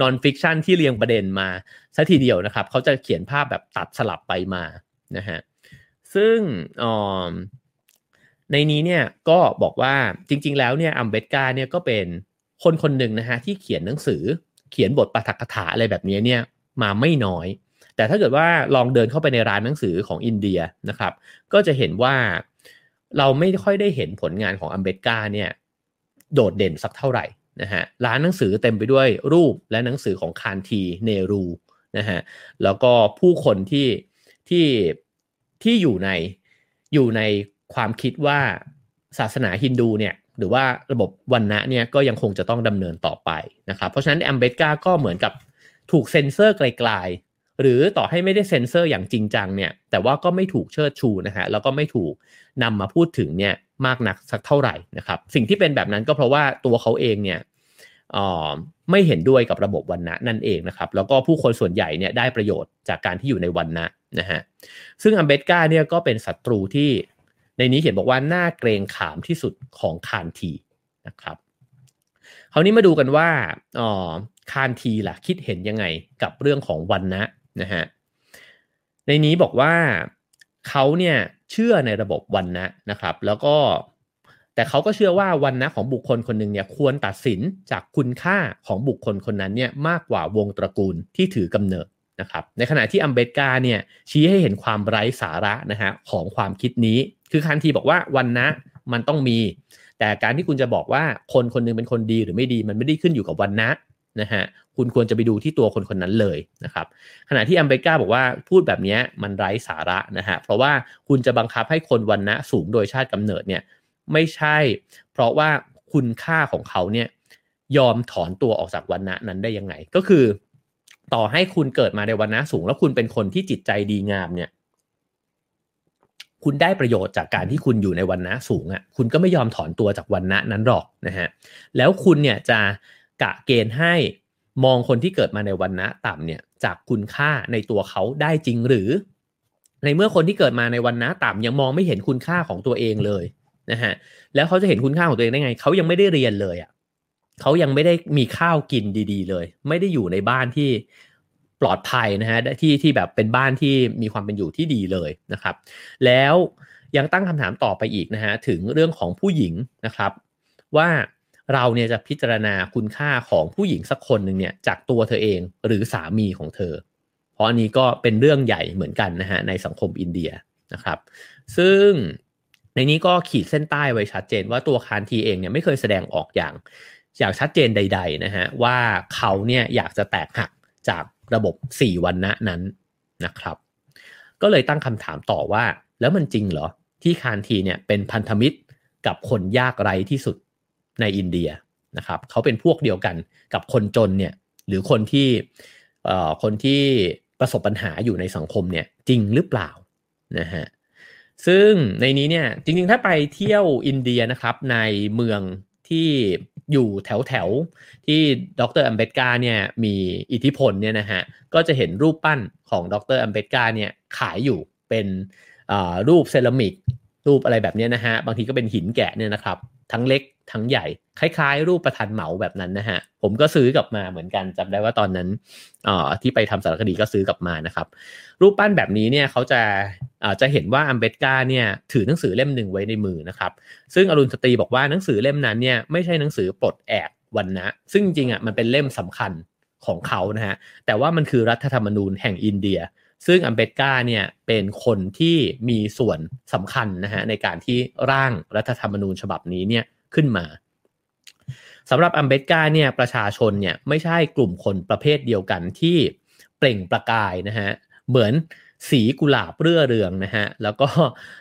S1: non-fiction ที่เรียงประเด็นมาซะทีเดียวนะครับเขาจะเขียนภาพแบบตัดสลับไปมานะฮะ ซึ่งในนี้เนี่ยก็บอกว่าจริง ๆ แล้วเนี่ยอัมเบดการ์เนี่ยก็เป็นคนคนหนึ่งนะฮะที่เขียนหนังสือเขียนบทปาฐกถาอะไรแบบนี้เนี่ยมาไม่น้อย แต่ถ้าเกิดว่าลองเดินเข้าไปในร้านหนังสือของอินเดียนะครับ ก็จะเห็นว่าเราไม่ค่อยได้เห็นผลงานของอัมเบดการ์เนี่ยโดดเด่นสักเท่าไหร่นะฮะร้านหนังสือเต็มไปด้วยรูปและหนังสือของคานธีเนห์รูนะฮะแล้วก็ผู้คนที่ที่ ที่อยู่ในอยู่ในความคิดว่าศาสนาฮินดูเนี่ยหรือว่าระบบวรรณะเนี่ยก็ยังคงจะต้องดำเนินต่อไปนะครับ เพราะฉะนั้นอัมเบดการ์ก็เหมือนกับถูกเซ็นเซอร์กลายๆ หรือต่อให้ไม่ได้เซ็นเซอร์อย่างจริงจังเนี่ยแต่ว่าก็ไม่ถูกเชิดชูนะฮะแล้วก็ไม่ถูกนำมาพูดถึงเนี่ยมากนักสักเท่าไหร่นะครับ สิ่งที่เป็นแบบนั้นก็เพราะว่าตัวเขาเองเนี่ย ไม่เห็นด้วยกับระบบวันนะนั่นเองนะครับ แล้วก็ผู้คนส่วนใหญ่เนี่ยได้ประโยชน์จากการที่อยู่ในวันนะนะฮะซึ่งอัมเบตกาเนี่ยก็เป็นศัตรูที่ในนี้เขียนบอกว่าน่าเกรงขามที่สุดของคานทีนะครับคราวนี้มาดูกันว่าอ๋อคานทีล่ะคิดเห็นยังไงกับเรื่องของวันนะนะฮะในนี้บอกว่าเขาเนี่ยเชื่อในระบบวันนะนะครับ แล้วก็ แต่เขาก็เชื่อว่าวันนะของบุคคลคนหนึ่งเนี่ยควรตัดสินจากคุณค่าของบุคคลคนนั้นเนี่ยมากกว่าวงตระกูลที่ถือกำเนิดนะครับในขณะที่อัมเบตกาเนี่ยชี้ให้เห็นความไร้สาระนะฮะของความคิดนี้ คือคันทีบอกว่าวันนะมันต้องมี แต่การที่คุณจะบอกว่าคนคนนึงเป็นคนดีหรือไม่ดีมันไม่ได้ขึ้นอยู่กับวันนะนะฮะคุณควรจะไปดูที่ตัวคนคนนั้นเลยนะครับขณะที่อัมเบกาบอกว่าพูดแบบนี้มันไร้สาระนะฮะเพราะว่าคุณจะบังคับให้คนวันนะสูงโดยชาติกำเนิดเนี่ย ไม่ใช่ เพราะว่าคุณค่าของเขาเนี่ยยอมถอนตัวออกจากวันนะนั้นได้ยังไง ก็คือ ต่อให้คุณเกิดมาในวันนะสูง แล้วคุณเป็นคนที่จิตใจดีงามเนี่ย คุณได้ประโยชน์จากการที่คุณอยู่ในวันนะสูงอะ่ะ คุณก็ไม่ยอมถอนตัวจากวันนะนั้นหรอกนะฮะแล้วคุณเนี่ยจะกะเกณฑ์ให้มองคนที่เกิดมาในวันนะต่ำเนี่ยจากคุณค่าในตัวเขาได้จริงหรือ ในเมื่อคนที่เกิดมาในวันนะต่ำยังมองไม่เห็นคุณค่าของตัวเองเลย นะฮะแล้วเขาจะเห็นคุณค่าของตัวเองได้ไงเขายังไม่ได้เรียนเลยอะ่ะเขายังไม่ได้มีข้าวกินดี ๆ เลย ไม่ได้อยู่ในบ้านที่ปลอดภัยนะฮะที่ที่แบบเป็นบ้านที่มีความเป็นอยู่ที่ดีเลยนะครับ แล้วยังตั้งคำถามต่อไปอีกนะฮะถึงเรื่องของผู้หญิงนะครับ ว่าเราเนี่ยจะพิจารณาคุณค่าของผู้หญิงสักคนหนึ่งเนี่ยจากตัวเธอเองหรือสามีของเธอ เพราะอันนี้ก็เป็นเรื่องใหญ่เหมือนกันนะฮะในสังคมอินเดียนะครับ ซึ่ง ในนี้ก็ขีดเส้นใต้ไว้ชัดเจนว่าตัวคานทีเองเนี่ยไม่เคยแสดงออกอย่างอย่างชัดเจนใด ๆ นะฮะว่าเขาเนี่ยอยากจะแตกหักจากระบบ 4 วันนะนั้นนะครับ ก็เลยตั้งคำถามต่อว่า แล้วมันจริงเหรอ ที่คานทีเนี่ยเป็นพันธมิตรกับคนยากไร้ที่สุดในอินเดียนะครับเขาเป็นพวกเดียวกันกับคนจนเนี่ยหรือคนที่คนที่ประสบปัญหาอยู่ในสังคมเนี่ยจริงหรือเปล่านะฮะ ซึ่งในนี้เนี่ยจริงๆ ถ้าไปเที่ยวอินเดียนะครับ ในเมืองที่อยู่แถวแถวที่ดรอัมเบตกาเนี่ยมีอิทธิพลเนี่ยนะฮะก็จะเห็นรูปปั้นของดรอัมเบตกาเนี่ยขายอยู่เป็นรูปเซรามิก รูปอะไรแบบนี้นะฮะ บางทีก็เป็นหินแกะเนี่ยนะครับ ทั้งเล็กทั้งใหญ่ คล้ายๆ รูปประธานเหมาแบบนั้นนะฮะ ผมก็ซื้อกลับมาเหมือนกันจำได้ว่าตอนนั้นอที่ไปทำสารคดีก็ซื้อกลับมานะครับ รูปปั้นแบบนี้เนี่ยเขาจะจะเห็นว่าอัมเบตกาเนี่ยถือหนังสือเล่มหนึ่งไว้ในมือนะครับ ซึ่งอรุณสตรีบอกว่าหนังสือเล่มนั้นเนี่ยไม่ใช่หนังสือปลดแอกวันนะ ซึ่งจริงอะมันเป็นเล่มสำคัญของเขานะฮะ แต่ว่ามันคือรัฐธรรมนูญแห่งอินเดีย ซึ่งอัมเบตกาเนี่ยเป็นคนที่มีส่วนสำคัญนะฮะในการที่ร่างรัฐธรรมนูญฉบับนี้เนี่ยขึ้นมาสำหรับอัมเบตกาเนี่ยประชาชนเนี่ยไม่ใช่กลุ่มคนประเภทเดียวกันที่เปล่งประกายนะฮะเหมือนสีกุหลาบเรื่อเรืองนะฮะแล้วก็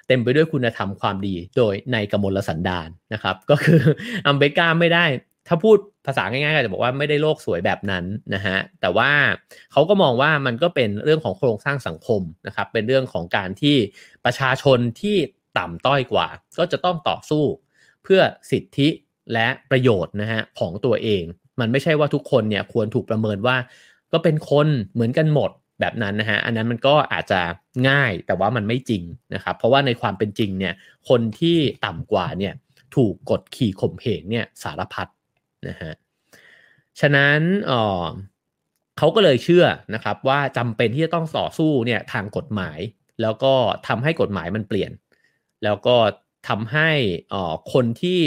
S1: เต็มไปด้วยคุณธรรมความดีโดยในกมลสันดานนะครับ ก็คืออัมเบกาไม่ได้ ถ้าพูดภาษาง่ายๆก็จะบอกว่าไม่ได้โลกสวยแบบนั้นนะฮะแต่ว่าเขาก็มองว่ามันก็เป็นเรื่องของโครงสร้างสังคมนะครับเป็นเรื่องของการที่ประชาชนที่ต่ำต้อยกว่า ก็จะต้องต่อสู้เพื่อสิทธิและประโยชน์นะฮะของตัวเอง มันไม่ใช่ว่าทุกคนเนี่ยควรถูกประเมินว่า ก็เป็นคนเหมือนกันหมดแบบนั้นนะฮะอันนั้นมันก็อาจจะง่ายแต่ว่ามันไม่จริงนะครับเพราะว่าในความเป็นจริงเนี่ยคนที่ต่ำกว่าเนี่ยถูกกดขี่ข่มเหงเนี่ยสารพัด นะฮะฉะนั้นออเขาก็เลยเชื่อนะครับว่าจำเป็นที่จะต้องต่อสู้เนี่ยทางกฎหมาย แล้วก็ทำให้กฎหมายมันเปลี่ยน แล้วก็ทำให้อ่อคนที่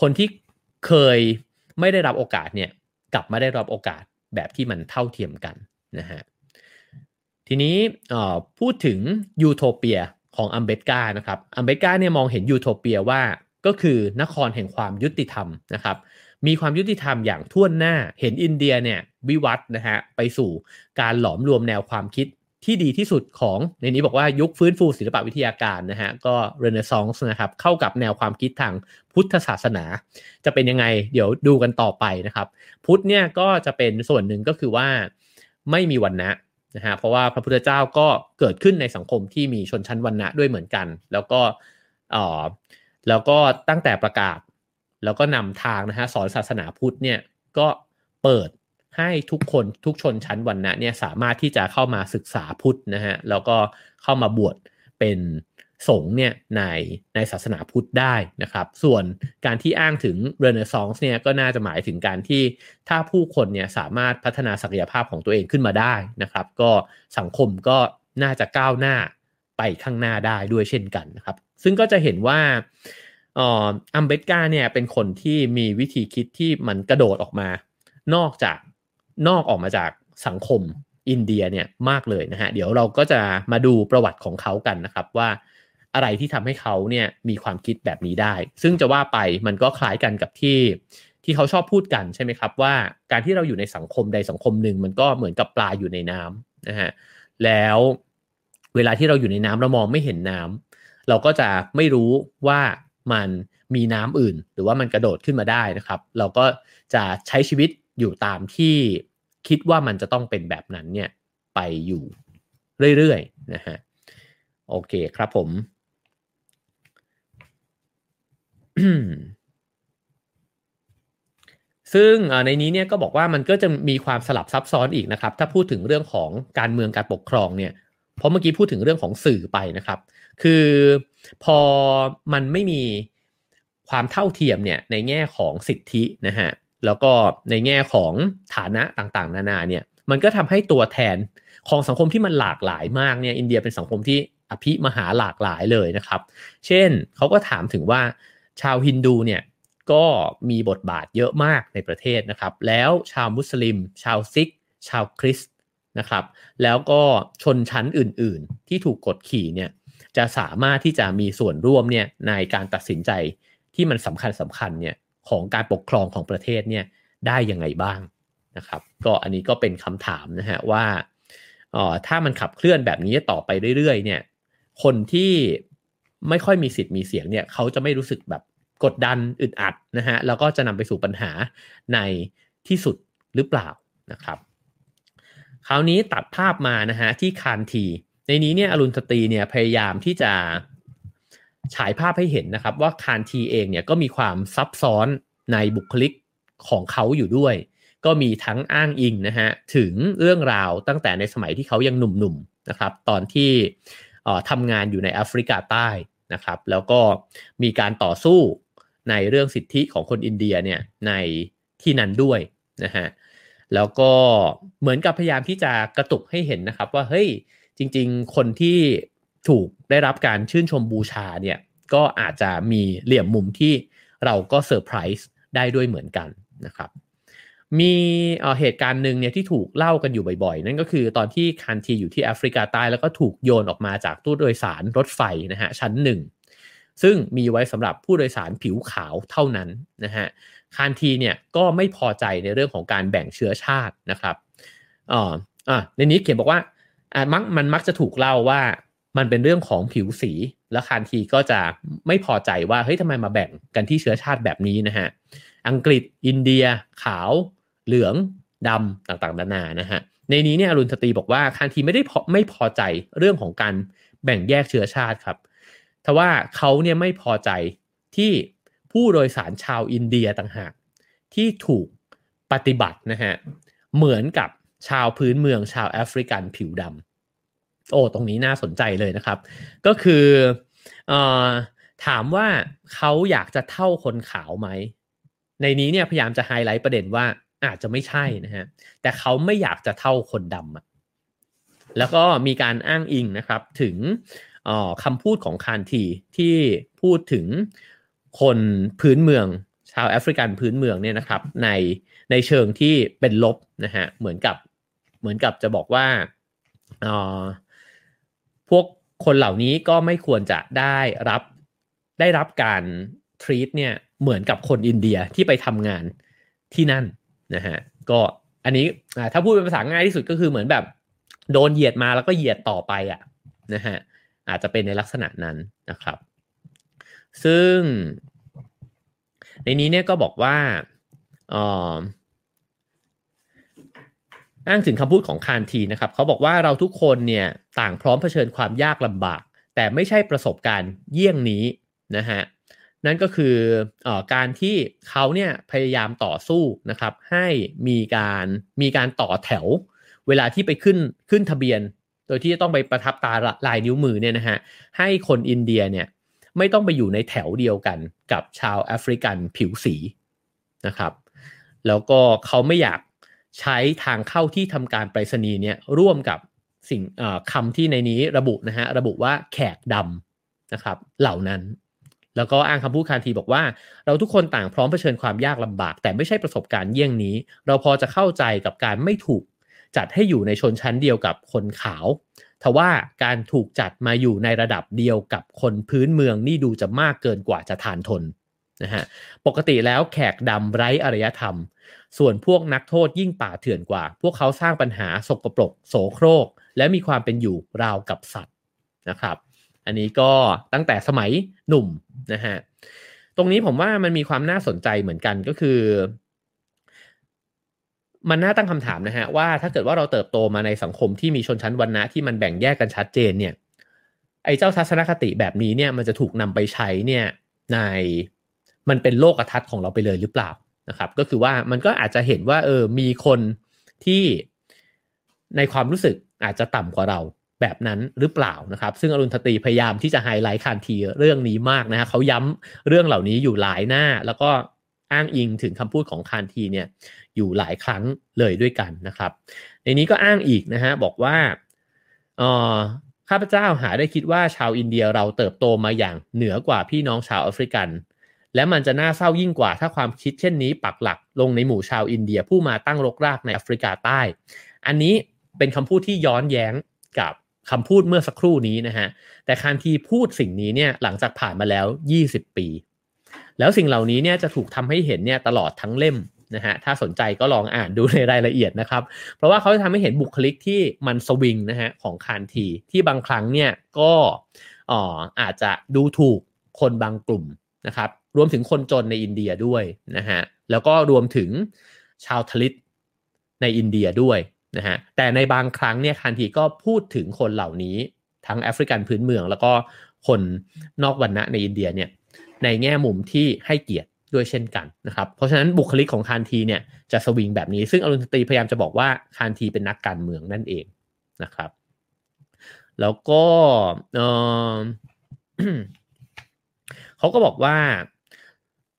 S1: คนที่เคยไม่ได้รับโอกาสเนี่ยกลับมาได้รับโอกาสแบบที่มันเท่าเทียมกันนะฮะทีนี้พูดถึงยูโทเปียของอัมเบดการ์นะครับอัมเบดการ์เนี่ยมองเห็นยูโทเปียว่าก็คือนครแห่งความยุติธรรมนะครับ มีความยุติธรรมอย่างท่วนหน้า เห็นอินเดียเนี่ยวิวัฒนะฮะไปสู่การหลอมรวมแนวความคิดที่ดีที่สุดของในนี้บอกว่ายุคฟื้นฟูศิลปวิทยาการนะฮะก็เรเนซองส์นะครับเข้ากับแนวความคิดทางพุทธศาสนา จะเป็นยังไงเดี๋ยวดูกันต่อไปนะครับ พุทธเนี่ยก็จะเป็นส่วนหนึ่งก็คือว่าไม่มีวันนะนะฮะเพราะว่าพระพุทธเจ้าก็เกิดขึ้นในสังคมที่มีชนชั้นวรรณะด้วยเหมือนกัน แล้วก็อ่อแล้วก็ตั้งแต่ประกาศ แล้วก็นำทางนะฮะสอนศาสนาพุทธเนี่ยก็เปิดให้ทุกคนทุกชนชั้นวรรณะเนี่ยสามารถที่จะเข้ามาศึกษาพุทธนะฮะแล้วก็เข้ามาบวชเป็นสงฆ์เนี่ยในในศาสนาพุทธได้นะครับ ส่วนการที่อ้างถึงเรเนซองส์เนี่ยก็น่าจะหมายถึงการที่ถ้าผู้คนเนี่ยสามารถพัฒนาศักยภาพของตัวเองขึ้นมาได้นะครับ ก็สังคมก็น่าจะก้าวหน้าไปข้างหน้าได้ด้วยเช่นกันนะครับ ซึ่งก็จะเห็นว่า อัมเบตกาเนี่ยเป็นคนที่มีวิธีคิดที่มันกระโดดออกมา นอกจากนอกออกมาจากสังคมอินเดียเนี่ยมากเลยนะฮะ เดี๋ยวเราก็จะมาดูประวัติของเขากันนะครับว่าอะไรที่ทำให้เขาเนี่ยมีความคิดแบบนี้ได้ ซึ่งจะว่าไปมันก็คล้ายกันกับที่ที่เขาชอบพูดกันใช่ไหมครับว่าการที่เราอยู่ในสังคมใดสังคมหนึ่งมันก็เหมือนกับปลาอยู่ในน้ำนะฮะแล้วเวลาที่เราอยู่ในน้ำเรามองไม่เห็นน้ำเราก็จะไม่รู้ว่า มันมีน้ำอื่น หรือว่ามันกระโดดขึ้นมาได้นะครับ เราก็จะใช้ชีวิตอยู่ตามที่คิดว่ามันจะต้องเป็นแบบนั้นเนี่ยไปอยู่เรื่อยๆนะฮะโอเคครับผมซึ่งในนี้เนี่ยก็บอกว่ามันก็จะมีความสลับซับซ้อนอีกนะครับ ถ้าพูดถึงเรื่องของการเมืองการปกครองเนี่ยเพราะเมื่อกี้พูดถึงเรื่องของสื่อไปนะครับ คือ พอมันไม่มีความเท่าเทียมเนี่ยในแง่ของสิทธินะฮะแล้วก็ในแง่ของฐานะต่างๆ นานาเนี่ยมันก็ทำให้ตัวแทนของสังคมที่มันหลากหลายมากเนี่ยอินเดียเป็นสังคมที่อภิมหาหลากหลายเลยนะครับ เช่นเขาก็ถามถึงว่าชาวฮินดูเนี่ยก็มีบทบาทเยอะมากในประเทศนะครับ แล้วชาวมุสลิม ชาวซิก ชาวคริสต์นะครับ แล้วก็ชนชั้นอื่นๆ ที่ถูกกดขี่เนี่ย จะสามารถที่จะมีส่วนร่วมเนี่ยในการตัดสินใจที่มันสำคัญสำคัญเนี่ยของการปกครองของประเทศเนี่ยได้ยังไงบ้างนะครับ ก็อันนี้ก็เป็นคำถามนะฮะว่าออถ้ามันขับเคลื่อนแบบนี้ต่อไปเรื่อยๆเนี่ยคนที่ไม่ค่อยมีสิทธิ์มีเสียงเนี่ยเขาจะไม่รู้สึกแบบกดดันอึดอัดนะฮะแล้วก็จะนำไปสู่ปัญหาในที่สุดหรือเปล่านะครับ คราวนี้ตัดภาพมานะฮะที่คานที ในนี้เนี่ยอรุณสตรีเนี่ยพยายามที่จะฉายภาพให้เห็นนะครับ ว่าคานทีเองเนี่ยก็มีความซับซ้อนในบุคลิกของเขาอยู่ด้วย ก็มีทั้งอ้างอิงนะฮะถึงเรื่องราวตั้งแต่ในสมัยที่เขายังหนุ่มๆนะครับ ตอนที่ทำงานอยู่ในแอฟริกาใต้นะครับ แล้วก็มีการต่อสู้ในเรื่องสิทธิของคนอินเดียเนี่ยในที่นั้นด้วยนะฮะแล้วก็เหมือนกับพยายามที่จะกระตุกให้เห็นนะครับว่าเฮ้ย จริง ๆ คนที่ถูกได้รับการชื่นชมบูชาเนี่ยก็อาจจะมีเหลี่ยมมุมที่เราก็เซอร์ไพรส์ได้ด้วยเหมือนกันนะครับ มีเหตุการณ์หนึ่งเนี่ยที่ถูกเล่ากันอยู่บ่อยๆ นั่นก็คือตอนที่คันทีอยู่ที่แอฟริกาใต้แล้วก็ถูกโยนออกมาจากตู้โดยสารรถไฟนะฮะชั้นหนึ่งซึ่งมีไว้สำหรับผู้โดยสารผิวขาวเท่านั้นนะฮะคานทีเนี่ยก็ไม่พอใจในเรื่องของการแบ่งเชื้อชาตินะครับอ่าอ่าในนี้เขียนบอกว่า อ่ามักมันมักจะถูกเล่าว่ามันเป็นเรื่องของผิวสี แล้วคานทีก็จะไม่พอใจว่าเฮ้ยทำไมมาแบ่งกันที่เชื้อชาติแบบนี้นะฮะอังกฤษอินเดีย ขาว เหลืองดำต่างๆนานานะฮะในนี้เนี่ยอรุณสตรีบอกว่าคานทีไม่ได้ไม่พอใจเรื่องของการแบ่งแยกเชื้อชาติครับทว่าเขาเนี่ยไม่พอใจที่ผู้โดยสารชาวอินเดียต่างหากที่ถูกปฏิบัตินะฮะเหมือนกับ ชาวพื้นเมืองชาวแอฟริกันผิวดำโอ้ตรงนี้น่าสนใจเลยนะครับ ก็คืออถามว่าเขาอยากจะเท่าคนขาวไหม ในนี้เนี่ยพยายามจะไฮไลท์ประเด็นว่าอาจจะไม่ใช่นะฮะแต่เขาไม่อยากจะเท่าคนดำแล้วก็มีการอ้างอิงนะครับถึงคำพูดของคานทีที่พูดถึงคนพื้นเมืองชาวแอฟริกันพื้นเมืองเนี่ยนะครับในในเชิงที่เป็นลบนะฮะเหมือนกับ เหมือนกับจะบอกว่าพวกคนเหล่านี้ก็ไม่ควรจะได้รับได้รับการทรีตเนี่ยเหมือนกับคนอินเดียที่ไปทำงานที่นั่นนะฮะก็อันนี้ถ้าพูดเป็นภาษาง่ายที่สุดก็คือเหมือนแบบโดนเหยียดมาแล้วก็เหยียดต่อไปอะนะฮะอาจจะเป็นในลักษณะนั้นนะครับ ซึ่งในนี้เนี่ยก็บอกว่าอ้ อ้างถึงคำพูดของคานทีนะครับเขาบอกว่าเราทุกคนเนี่ยต่างพร้อมเผชิญความยากลำบาก แต่ไม่ใช่ประสบการณ์เยี่ยงนี้นะฮะนั่นก็คืออการที่เขาเนี่ยพยายามต่อสู้นะครับ ให้มีการมีการต่อแถว เวลาที่ไปขึ้นขึ้นทะเบียน โดยที่จะต้องไปประทับตาลายนิ้วมือเนี่ยนะฮะให้คนอินเดียเนี่ยไม่ต้องไปอยู่ในแถวเดียวกันกับชาวแอฟริกันผิวสีนะครับ แล้วก็เขาไม่อยาก ใช้ทางเข้าที่ทำการไปรษณีย์เนี่ยร่วมกับสิ่งคำที่ในนี้ระบุนะฮะระบุว่าแขกดำนะครับเหล่านั้น แล้วก็อ้างคำพูดคานทีบอกว่า เราทุกคนต่างพร้อมเผชิญความยากลำบาก แต่ไม่ใช่ประสบการณ์เยี่ยงนี้ เราพอจะเข้าใจกับการไม่ถูกจัดให้อยู่ในชนชั้นเดียวกับคนขาวทว่าการถูกจัดมาอยู่ในระดับเดียวกับคนพื้นเมืองนี่ดูจะมากเกินกว่าจะทานทนนะฮะปกติแล้วแขกดำไร้อารยธรรม ส่วนพวกนักโทษยิ่งป่าเถื่อนกว่า พวกเขาสร้างปัญหาสกปรก โสโครก และมีความเป็นอยู่ราวกับสัตว์นะครับ อันนี้ก็ตั้งแต่สมัยหนุ่มนะฮะ ตรงนี้ผมว่ามันมีความน่าสนใจเหมือนกันก็คือ มันน่าตั้งคำถามนะฮะว่าถ้าเกิดว่าเราเติบโตมาในสังคมที่มีชนชั้นวรรณะที่มันแบ่งแยกกันชัดเจนเนี่ย ไอ้เจ้าทัศนคติแบบนี้เนี่ยมันจะถูกนำไปใช้เนี่ยในมันเป็นโลกทัศน์ของเราไปเลยหรือเปล่า นะครับ ก็คือว่ามันก็อาจจะเห็นว่าเออมีคนที่ในความรู้สึกอาจจะต่ำกว่าเราแบบนั้นหรือเปล่านะครับ ซึ่งอรุณทตีพยายามที่จะไฮไลท์คานทีเรื่องนี้มากนะฮะเขาย้ำเรื่องเหล่านี้อยู่หลายหน้า แล้วก็อ้างอิงถึงคำพูดของคานทีเนี่ยอยู่หลายครั้งเลยด้วยกันนะครับ ในนี้ก็อ้างอีกนะฮะบอกว่าออข้าพเจ้าหาได้คิดว่าชาวอินเดียเราเติบโตมาอย่างเหนือกว่าพี่น้องชาวแอฟริกัน และมันจะน่าเศร้ายิ่งกว่าถ้าความคิดเช่นนี้ปักหลักลงในหมู่ชาวอินเดียผู้มาตั้งรกรากในแอฟริกาใต้ อันนี้เป็นคำพูดที่ย้อนแย้งกับคำพูดเมื่อสักครู่นี้นะฮะ แต่คานธีพูดสิ่งนี้เนี่ยหลังจากผ่านมาแล้ว 20 ปี แล้วสิ่งเหล่านี้เนี่ยจะถูกทำให้เห็นเนี่ยตลอดทั้งเล่มนะฮะ ถ้าสนใจก็ลองอ่านดูในรายละเอียดนะครับ เพราะว่าเขาจะทำให้เห็นบุคลิกที่มันสวิงนะฮะของคานทีที่บางครั้งเนี่ยก็อ๋ออาจจะดูถูกคนบางกลุ่มนะครับ รวมถึงคนจนในอินเดียด้วยนะฮะแล้วก็รวมถึงชาวทลิตในอินเดียด้วยนะฮะแต่ในบางครั้งเนี่ยคานทีก็พูดถึงคนเหล่านี้ทั้งแอฟริกันพื้นเมือง แล้วก็คนนอกวรรณะในอินเดียเนี่ยในแง่มุมที่ให้เกียรติด้วยเช่นกันนะครับ เพราะฉะนั้นบุคลิกของคานทีเนี่ยจะสวิงแบบนี้ ซึ่งอรุณสตรีพยายามจะบอกว่าคานทีเป็นนักการเมืองนั่นเองนะครับ แล้วก็เขาก็บอกว่า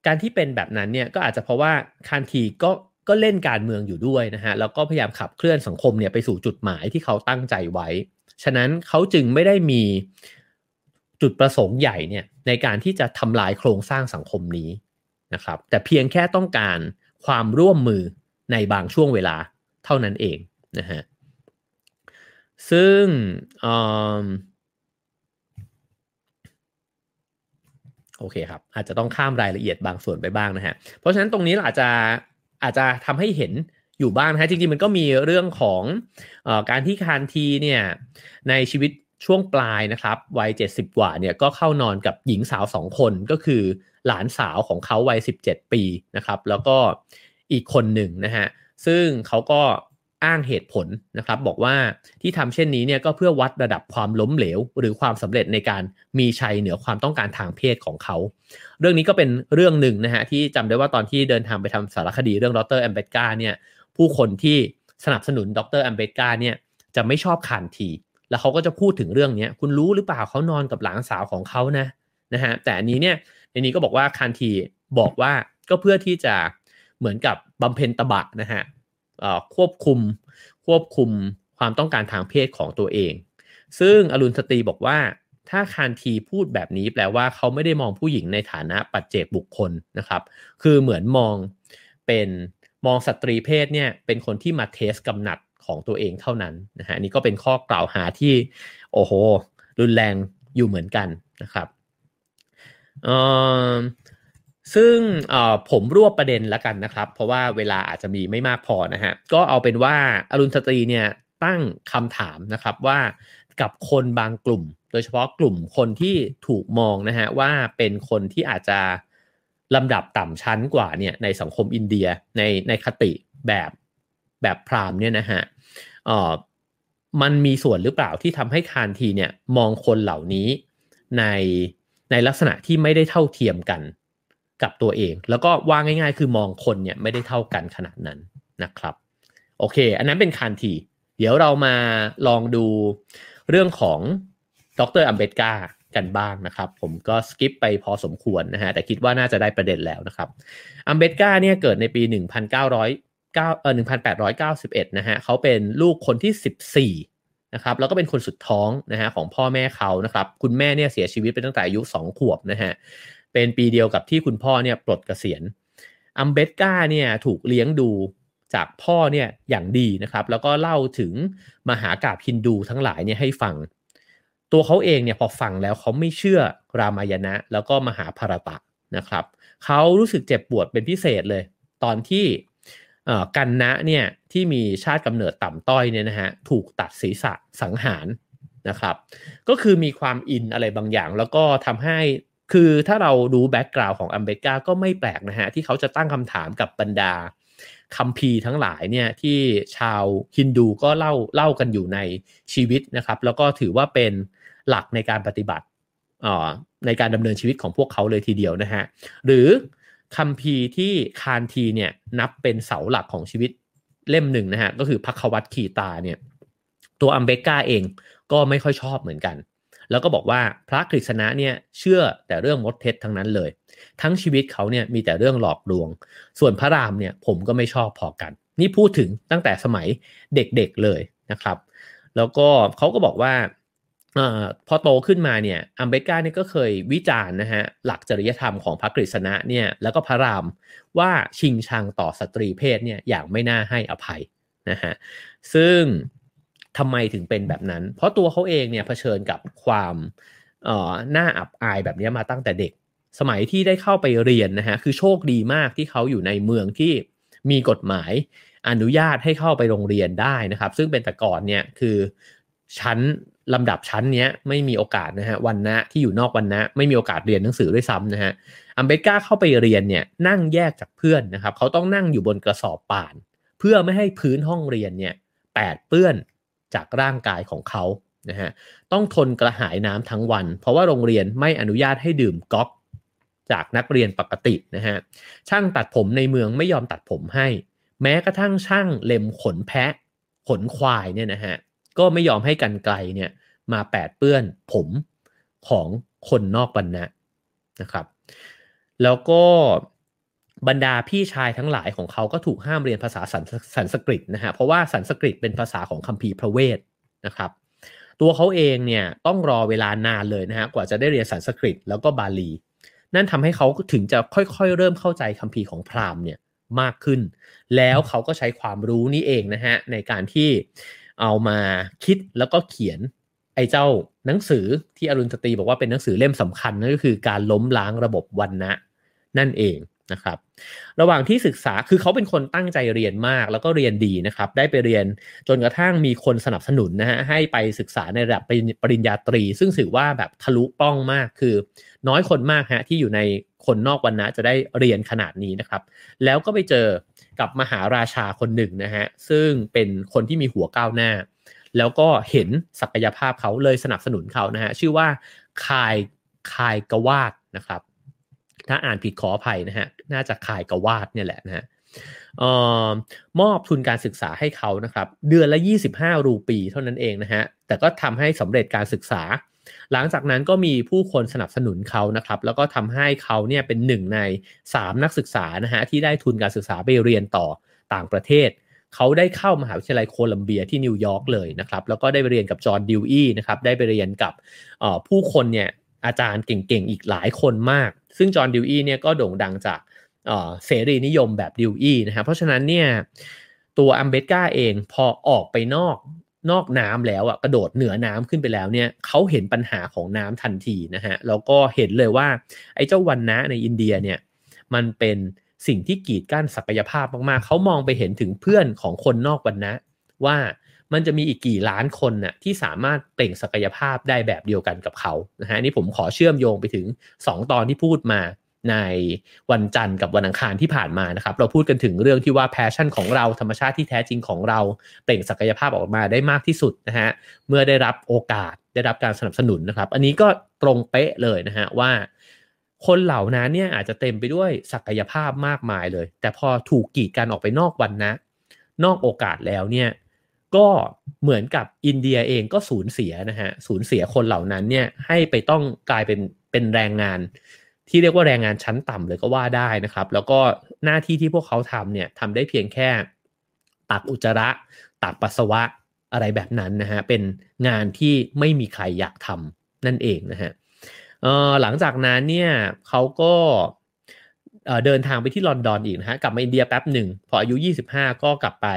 S1: การที่เป็นแบบนั้นเนี่ยก็อาจจะเพราะว่าคานทีก็ก็เล่นการเมืองอยู่ด้วยนะฮะแล้วก็พยายามขับเคลื่อนสังคมเนี่ยไปสู่จุดหมายที่เขาตั้งใจไว้ ฉะนั้นเขาจึงไม่ได้มีจุดประสงค์ใหญ่เนี่ยในการที่จะทำลายโครงสร้างสังคมนี้นะครับแต่เพียงแค่ต้องการความร่วมมือในบางช่วงเวลาเท่านั้นเองนะฮะซึ่ง โอเคครับ อาจจะต้องข้ามรายละเอียดบางส่วนไปบ้างนะฮะ เพราะฉะนั้นตรงนี้เราอาจจะอาจจะทำให้เห็นอยู่บ้างนะฮะ จริงๆมันก็มีเรื่องของอการที่คานทีเนี่ยในชีวิตช่วงปลายนะครับวัย 70 กว่าเนี่ยก็เข้านอนกับหญิงสาวสองคนก็คือหลานสาวของเขาวัย 17 ปีนะครับ แล้วก็อีกคนหนึ่งนะฮะ ซึ่งเขาก็ อ้างเหตุผลนะครับ บอกว่าที่ทำเช่นนี้เนี่ยก็เพื่อวัดระดับความล้มเหลว หรือความสำเร็จในการมีชัยเหนือความต้องการทางเพศของเขา เรื่องนี้ก็เป็นเรื่องหนึ่งนะฮะที่จำได้ว่าตอนที่เดินทางไปทำสารคดีเรื่องดรแอมเบตกาเนี่ยผู้คนที่สนับสนุนดรแอมเบตกาเนี่ยจะไม่ชอบคานที แล้วเขาก็จะพูดถึงเรื่องนี้คุณรู้หรือเปล่าเขานอนกับหลานสาวของเขานะนะฮะแต่อันนี้เนี่ยในนี้ก็บอกว่าคานทีบอกว่าก็เพื่อที่จะเหมือนกับบำเพ็ญตบะนะฮะ ควบคุมควบคุมความต้องการทางเพศของตัวเอง ซึ่งอรุณสตรีบอกว่า ถ้าคานทีพูดแบบนี้แปลว่าเขาไม่ได้มองผู้หญิงในฐานะปัจเจกบุคคลนะครับ คือเหมือนมองเป็นมองสตรีเพศเนี่ยเป็นคนที่มาเทสกำหนัดของตัวเองเท่านั้นนะฮะนี่ก็เป็นข้อกล่าวหาที่โอ้โห รุนแรงอยู่เหมือนกันนะครับ ซึ่งผมรวบประเด็นล้วกันนะครับ เพราะว่าเวลาอาจจะมีไม่มากพอนะฮะก็เอาเป็นว่าอรุณสตรีเนี่ยตั้งคำถามนะครับว่ากับคนบางกลุ่ม โดยเฉพาะกลุ่มคนที่ถูกมองนะฮะว่าเป็นคนที่อาจจะลำดับต่ำชั้นกว่าเนี่ยในสังคมอินเดียในในคติแบบแบบพราหมณ์เนี่ยนะฮะออมันมีส่วนหรือเปล่าที่ทำให้คานทีเนี่ยมองคนเหล่านี้ในในลักษณะที่ไม่ได้เท่าเทียมกัน กับตัวเอง แล้วก็ว่าง่าย ๆ คือมองคนเนี่ยไม่ได้เท่ากันขนาดนั้นนะครับ โอเค อันนั้นเป็นคานทีเดี๋ยวเรามาลองดูเรื่องของดรอัมเบตกากันบ้างนะครับ ผมก็สกิปไปพอสมควรนะฮะแต่คิดว่าน่าจะได้ประเด็นแล้วนะครับอัมเบตกาเนี่ยเกิดในปี 1900เอ่อ1891นะฮะเขาเป็นลูกคนที่ 14นะครับแล้วก็เป็นคนสุดท้องนะฮะของพ่อแม่เขานะครับ คุณแม่เนี่ยเสียชีวิตไปตั้งแต่อายุ 2 ขวบนะฮะ เป็นปีเดียวกับที่คุณพ่อเนี่ยปลดเกษียณอัมเบตกาเนี่ยถูกเลี้ยงดูจากพ่อเนี่ยอย่างดีนะครับ แล้วก็เล่าถึงมหากาบฮินดูทั้งหลายเนี่ยให้ฟัง ตัวเขาเองเนี่ยพอฟังแล้วเขาไม่เชื่อรามายณะ แล้วก็มหาภารตะนะครับเขารู้สึกเจ็บปวดเป็นพิเศษเลย ตอนที่กันนะเนี่ยที่มีชาติกำเนิดต่ำต้อยเนี่ยนะฮะถูกตัดศีรษะสังหารนะครับ ก็คือมีความอินอะไรบางอย่าง แล้วก็ทำให้ คือถ้าเราดูแบ็กกราวน์ของอัมเบกาก็ไม่แปลกนะฮะ ที่เขาจะตั้งคำถามกับบรรดาคัมภีทั้งหลายเนี่ยที่ชาวฮินดูก็เล่าเล่ากันอยู่ในชีวิตนะครับ แล้วก็ถือว่าเป็นหลักในการปฏิบัติในการดำเนินชีวิตของพวกเขาเลยทีเดียวนะฮะ หรือคัมภีที่คานทีเนี่ยนับเป็นเสาหลักของชีวิตเล่มหนึ่งนะฮะ ก็คือพักวัตขีตาเนี่ยตัวอัมเบกาเองก็ไม่ค่อยชอบเหมือนกัน แล้วก็บอกว่าพระกฤษณะเนี่ยเชื่อแต่เรื่องมดเท็จทั้งนั้นเลย ทั้งชีวิตเขาเนี่ยมีแต่เรื่องหลอกลวง ส่วนพระรามเนี่ยผมก็ไม่ชอบพอกัน นี่พูดถึงตั้งแต่สมัยเด็กๆเลยนะครับ แล้วก็เขาก็บอกว่าอพอโตขึ้นมาเนี่ยอัมเบกาเนี่ยก็เคยวิจารณ์นะฮะหลักจริยธรรมของพระกฤษณะเนี่ยแล้วก็พระรามว่าชิงชังต่อสตรีเพศเนี่ยอย่างไม่น่าให้อภัยนะฮะซึ่ง ทำไมถึงเป็นแบบนั้น เพราะตัวเขาเองเนี่ยเผชิญกับความเอ่อหน้าอับอายแบบนี้มาตั้งแต่เด็ก สมัยที่ได้เข้าไปเรียนนะฮะคือโชคดีมากที่เขาอยู่ในเมืองที่มีกฎหมายอนุญาตให้เข้าไปโรงเรียนได้นะครับ ซึ่งเป็นแต่ก่อนเนี่ยคือชั้นลำดับชั้นเนี้ยไม่มีโอกาสนะฮะวันนะที่อยู่นอกวันนะไม่มีโอกาสเรียนหนังสือด้วยซ้ำนะฮะอัมเบก้าเข้าไปเรียนเนี่ยนั่งแยกจากเพื่อนนะครับเขาต้องนั่งอยู่บนกระสอบป่าน เพื่อไม่ให้พื้นห้องเรียนเนี่ยแปดเปื้อน จากร่างกายของเขานะฮะต้องทนกระหายน้ำทั้งวัน เพราะว่าโรงเรียนไม่อนุญาตให้ดื่มก๊อกจากนักเรียนปกตินะฮะช่างตัดผมในเมืองไม่ยอมตัดผมให้ แม้กระทั่งช่างเล็มขนแพะ ขนควายเนี่ยนะฮะก็ไม่ยอมให้กันไกลเนี่ยมาแปดเปื้อนผมของคนนอกบรรณะนะครับ แล้วก็ บรรดาพี่ชายทั้งหลายของเขาก็ถูกห้ามเรียนภาษาสันสนสกฤตนะฮะเพราะว่าสันสกฤตเป็นภาษาของคัมภีร์พระเวทนะครับ ตัวเขาเองเนี่ยต้องรอเวลานานเลยนะฮะกว่าจะได้เรียนสันสกฤตแล้วก็บาลี นั่นทำให้เขาถึงจะค่อยๆ เริ่มเข้าใจคัมภีร์ของพราหมณ์เนี่ยมากขึ้น แล้วเขาก็ใช้ความรู้นี้เองนะฮะในการที่เอามาคิดแล้วก็เขียนไอ้เจ้าหนังสือที่อรุณสตรีบอกว่าเป็นหนังสือเล่มสำคัญนั่นก็คือการล้มล้างระบบวันนะนั่นเอง นะครับระหว่างที่ศึกษาคือเขาเป็นคนตั้งใจเรียนมาก แล้วก็เรียนดีนะครับ ได้ไปเรียนจนกระทั่งมีคนสนับสนุนนะฮะให้ไปศึกษาในระดับปริญญาตรี ซึ่งถือว่าแบบทะลุป้องมากคือ น้อยคนมากฮะที่อยู่ในคนนอกวันนะจะได้เรียนขนาดนี้นะครับ แล้วก็ไปเจอกับมหาราชาคนหนึ่งนะฮะซึ่งเป็นคนที่มีหัวก้าวหน้า แล้วก็เห็นศักยภาพเขาเลยสนับสนุนเขานะฮะชื่อว่าคายคายกวาดนะครับ ถ้าอ่านผิดขออภัยนะฮะ น่าจะคายกวาดเนี่ยแหละนะฮะออมอบทุนการศึกษาให้เขานะครับ เดือนละ 25 รูปีเท่านั้นเองนะฮะ แต่ก็ทำให้สำเร็จการศึกษา หลังจากนั้นก็มีผู้คนสนับสนุนเขานะครับ แล้วก็ทำให้เขาเนี่ยเป็นหนึ่งใน 3 นักศึกษานะฮะที่ได้ทุนการศึกษาไปเรียนต่อต่างประเทศ เขาได้เข้ามหาวิทยาลัยโคลัมเบียที่นิวยอร์กเลยนะครับ แล้วก็ได้ไปเรียนกับจอห์นดิวอี้นะครับ ได้ไปเรียนกับผู้คนเนี่ยอาจารย์เก่งๆ อีกหลายคนมาก ซึ่งจอห์นดิวอี้เนี่ยก็โด่งดังจากเสรีนิยมแบบดิวอี้นะครับเพราะฉะนั้นเนี่ยตัวอัมเบตกาเองพอออกไปนอกนอกน้ำแล้วอะกระโดดเหนือน้ำขึ้นไปแล้วเนี่ยเขาเห็นปัญหาของน้ำทันทีนะฮะแล้วก็เห็นเลยว่าไอ้เจ้าวันนะในอินเดียเนี่ยมันเป็นสิ่งที่กีดกั้นศักยภาพมากๆ เขามองไปเห็นถึงเพื่อนของคนนอกวันนะว่า มันจะมีอีกกี่ล้านคนน่ะที่สามารถเปล่งศักยภาพได้แบบเดียวกันกับเขานะฮะนี่ผมขอเชื่อมโยงไปถึง 2 ตอนที่พูดมาในวันจันทร์กับวันอังคารที่ผ่านมานะครับ เราพูดกันถึงเรื่องที่ว่า passion ของเราธรรมชาติที่แท้จริงของเราเปล่งศักยภาพออกมาได้มากที่สุดนะฮะเมื่อได้รับโอกาสได้รับการสนับสนุนนะครับ อันนี้ก็ตรงเป๊ะเลยนะฮะว่า คนเหล่านั้นเนี่ยอาจจะเต็มไปด้วยศักยภาพมากมายเลย แต่พอถูกกีดกันออกไปนอกวรรณะ นอกโอกาสแล้วเนี่ย ก็เหมือนกับอินเดียเองก็สูญเสียนะฮะสูญเสียคนเหล่านั้นเนี่ยให้ไปต้องกลายเป็นเป็นแรงงาน ที่เรียกว่าแรงงานชั้นต่ำเลยก็ว่าได้นะครับ แล้วก็หน้าที่ที่พวกเขาทำเนี่ยทำได้เพียงแค่ตักอุจจาระตักปัสสาวะอะไรแบบนั้นนะฮะเป็นงานที่ไม่มีใครอยากทำนั่นเองนะฮะหลังจากนั้นเนี่ยเขาก็เดินทางไปที่ลอนดอนอีกนะฮะกลับมาอินเดียแป๊บหนึ่งพออายุ 25 ก็กลับไป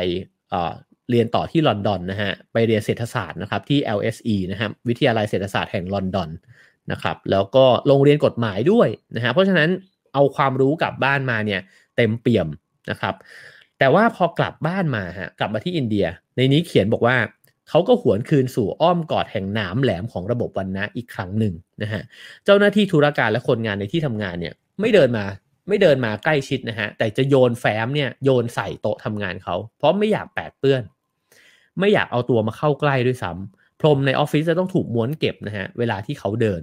S1: เรียนต่อที่ลอนดอนนะฮะไปเรียนเศรษฐศาสตร์นะครับที่ LSE นะครับวิทยาลัยเศรษฐศาสตร์แห่งลอนดอนนะครับแล้วก็ลงเรียนกฎหมายด้วยนะฮะเพราะฉะนั้นเอาความรู้กลับบ้านมาเนี่ยเต็มเปี่ยมนะครับแต่ว่าพอกลับบ้านมาฮะกลับมาที่อินเดีย ในนี้เขียนบอกว่าเขาก็หวนคืนสู่อ้อมกอดแห่งหนามแหลมของระบบวันนะอีกครั้งหนึ่งนะฮะเจ้าหน้าที่ธุรการและคนงานในที่ทำงานเนี่ยไม่เดินมาไม่เดินมาใกล้ชิดนะฮะแต่จะโยนแฟ้มเนี่ยโยนใส่โต๊ะทำงานเขาเพราะไม่อยากแปดเปื้อน ไม่อยากเอาตัวมาเข้าใกล้ด้วยซ้ำพรมในออฟฟิศจะต้องถูกม้วนเก็บนะฮะเวลาที่เขาเดิน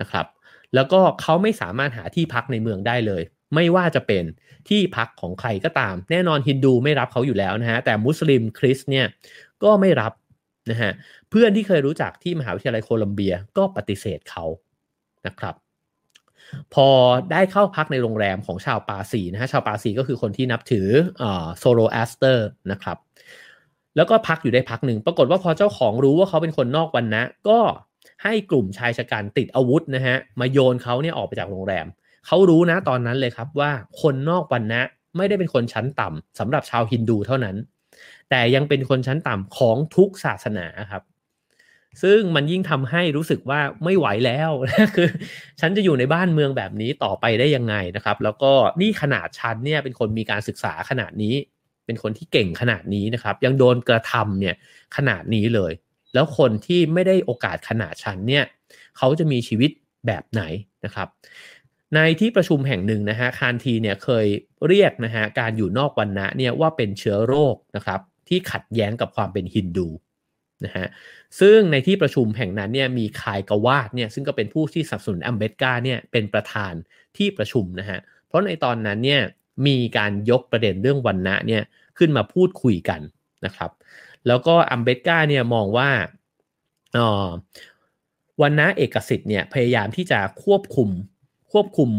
S1: นะครับ แล้วก็เขาไม่สามารถหาที่พักในเมืองได้เลย ไม่ว่าจะเป็นที่พักของใครก็ตาม แน่นอนฮินดูไม่รับเขาอยู่แล้วนะฮะแต่มุสลิมคริสเนี่ยก็ไม่รับนะฮะเพื่อนที่เคยรู้จักที่มหาวิทยาลัยโคลัมเบียก็ปฏิเสธเขานะครับ พอได้เข้าพักในโรงแรมของชาวปาซีนะฮะชาวปาซีก็คือคนที่นับถือโซโรอัสเตอร์นะครับ แล้วก็พักอยู่ได้พักหนึ่ง ปรากฏว่าพอเจ้าของรู้ว่าเขาเป็นคนนอกวรรณะ ก็ให้กลุ่มชายฉกรรจ์ติดอาวุธนะฮะ มาโยนเขาเนี่ยออกไปจากโรงแรม เขารู้นะตอนนั้นเลยครับว่าคนนอกวรรณะไม่ได้เป็นคนชั้นต่ำสำหรับชาวฮินดูเท่านั้น แต่ยังเป็นคนชั้นต่ำของทุกศาสนาครับ ซึ่งมันยิ่งทำให้รู้สึกว่าไม่ไหวแล้วคือ ฉันจะอยู่ในบ้านเมืองแบบนี้ต่อไปได้ยังไงนะครับ แล้วก็นี่ขนาดฉันเนี่ยเป็นคนมีการศึกษาขนาดนี้ เป็นคนที่เก่งขนาดนี้นะครับ ยังโดนกระทำเนี่ยขนาดนี้เลย แล้วคนที่ไม่ได้โอกาสขนาดฉันเนี่ยเขาจะมีชีวิตแบบไหนนะครับ ในที่ประชุมแห่งหนึ่งนะฮะคานทีเนี่ยเคยเรียกนะฮะการอยู่นอกวันนะเนี่ยว่าเป็นเชื้อโรคนะครับที่ขัดแย้งกับความเป็นฮินดูนะฮะซึ่งในที่ประชุมแห่งนั้นเนี่ยมีคายกวาดเนี่ยซึ่งก็เป็นผู้ที่สนับสนุนอัมเบตกาเนี่ยเป็นประธานที่ประชุมนะฮะเพราะในตอนนั้นเนี่ย มีการยกประเด็นเรื่องวันนะเนี่ยขึ้นมาพูดคุยกันนะครับ แล้วก็อัมเบตกาเนี่ยมองว่าอ๋อวันนะเอกสิทธิ์เนี่ยพยายามที่จะควบคุมควบคุม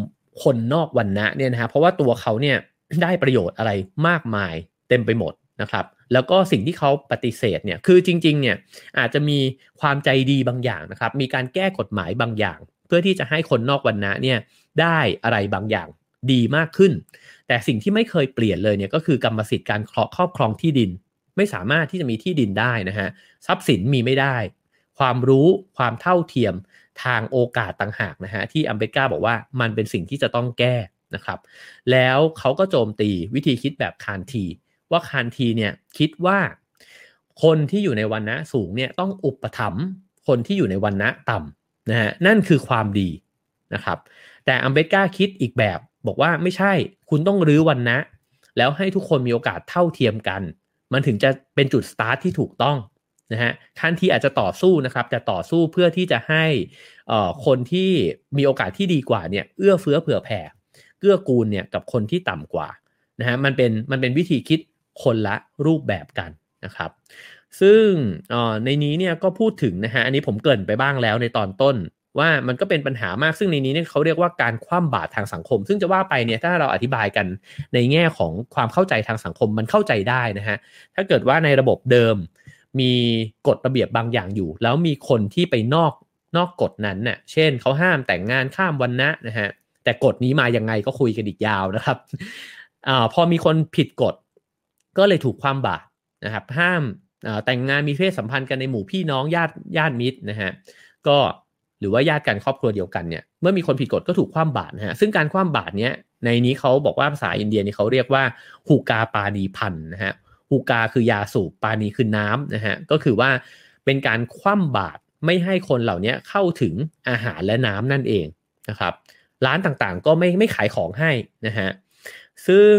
S1: คนนอกวันนะเนี่ยนะฮะเพราะว่าตัวเขาเนี่ยได้ประโยชน์อะไรมากมายเต็มไปหมดนะครับ แล้วก็สิ่งที่เขาปฏิเสธเนี่ยคือจริงๆเนี่ยอาจจะมีความใจดีบางอย่างนะครับ มีการแก้กฎหมายบางอย่าง เพื่อที่จะให้คนนอกวันนะเนี่ยได้อะไรบางอย่างดีมากขึ้น แต่สิ่งที่ไม่เคยเปลี่ยนเลยเนี่ยก็คือกรรมสิทธิ์การครอบครองที่ดิน ไม่สามารถที่จะมีที่ดินได้นะฮะทรัพย์สินมีไม่ได้ ความรู้ความเท่าเทียมทางโอกาสต่างหากนะฮะที่อัมเบก้าบอกว่ามันเป็นสิ่งที่จะต้องแก้นะครับ แล้วเขาก็โจมตีวิธีคิดแบบคานที ว่าคานทีเนี่ยคิดว่าคนที่อยู่ในวันนะสูงเนี่ยต้องอุปถัมภ์คนที่อยู่ในวันนะต่ำนะฮะนั่นคือความดีนะครับ แต่อัมเบกาคิดอีกแบบ บอกว่าไม่ใช่คุณต้องรื้อวันนะ แล้วให้ทุกคนมีโอกาสเท่าเทียมกัน มันถึงจะเป็นจุดสตาร์ทที่ถูกต้องนะฮะคันที่อาจจะต่อสู้นะครับแต่ต่อสู้เพื่อที่จะให้คนที่มีโอกาสที่ดีกว่าเนี่ยเอื้อเฟื้อเผื่อแผ่เกื้อกูลเนี่ยกับคนที่ต่ำกว่านะฮะมันเป็นมันเป็นวิธีคิดคนละรูปแบบกันนะครับ ซึ่งในนี้เนี่ยก็พูดถึงนะฮะอันนี้ผมเกริ่นไปบ้างแล้วในตอนต้น ว่ามันก็เป็นปัญหามากซึ่งในนี้เนี่ยเขาเรียกว่าการคว่ำบาตรทางสังคม ซึ่งจะว่าไปเนี่ยถ้าเราอธิบายกันในแง่ของความเข้าใจทางสังคมมันเข้าใจได้นะฮะถ้าเกิดว่าในระบบเดิม มีกฎระเบียบบางอย่างอยู่ แล้วมีคนที่ไปนอกนอกกฎนั้นเน่ยเช่นเขาห้ามแต่งงานข้ามวันนะนะฮะแต่กฎนี้มายังไงก็คุยกันอีกยาวนะครับอพอมีคนผิดกฎ ก็เลยถูกความบาตรนะครับ ห้ามแต่งงานมีเพศสัมพันธ์กันในหมู่พี่น้องญาติญาติมิตรนะฮะก็ หรือว่าญาติกันครอบครัวเดียวกันเนี่ยเมื่อมีคนผิดกฎก็ถูกคว่ำบาตรนะฮะซึ่งการคว่ำบาตรเนี้ยในนี้เขาบอกว่าภาษาอินเดียนี่เขาเรียกว่าฮูกาปานีพันนะฮะฮูกาคือยาสูบปานีคือน้ำนะฮะก็คือว่าเป็นการคว่ำบาตรไม่ให้คนเหล่านี้เข้าถึงอาหารและน้ำนั่นเองนะครับร้านต่างๆก็ไม่ไม่ขายของให้นะฮะซึ่ง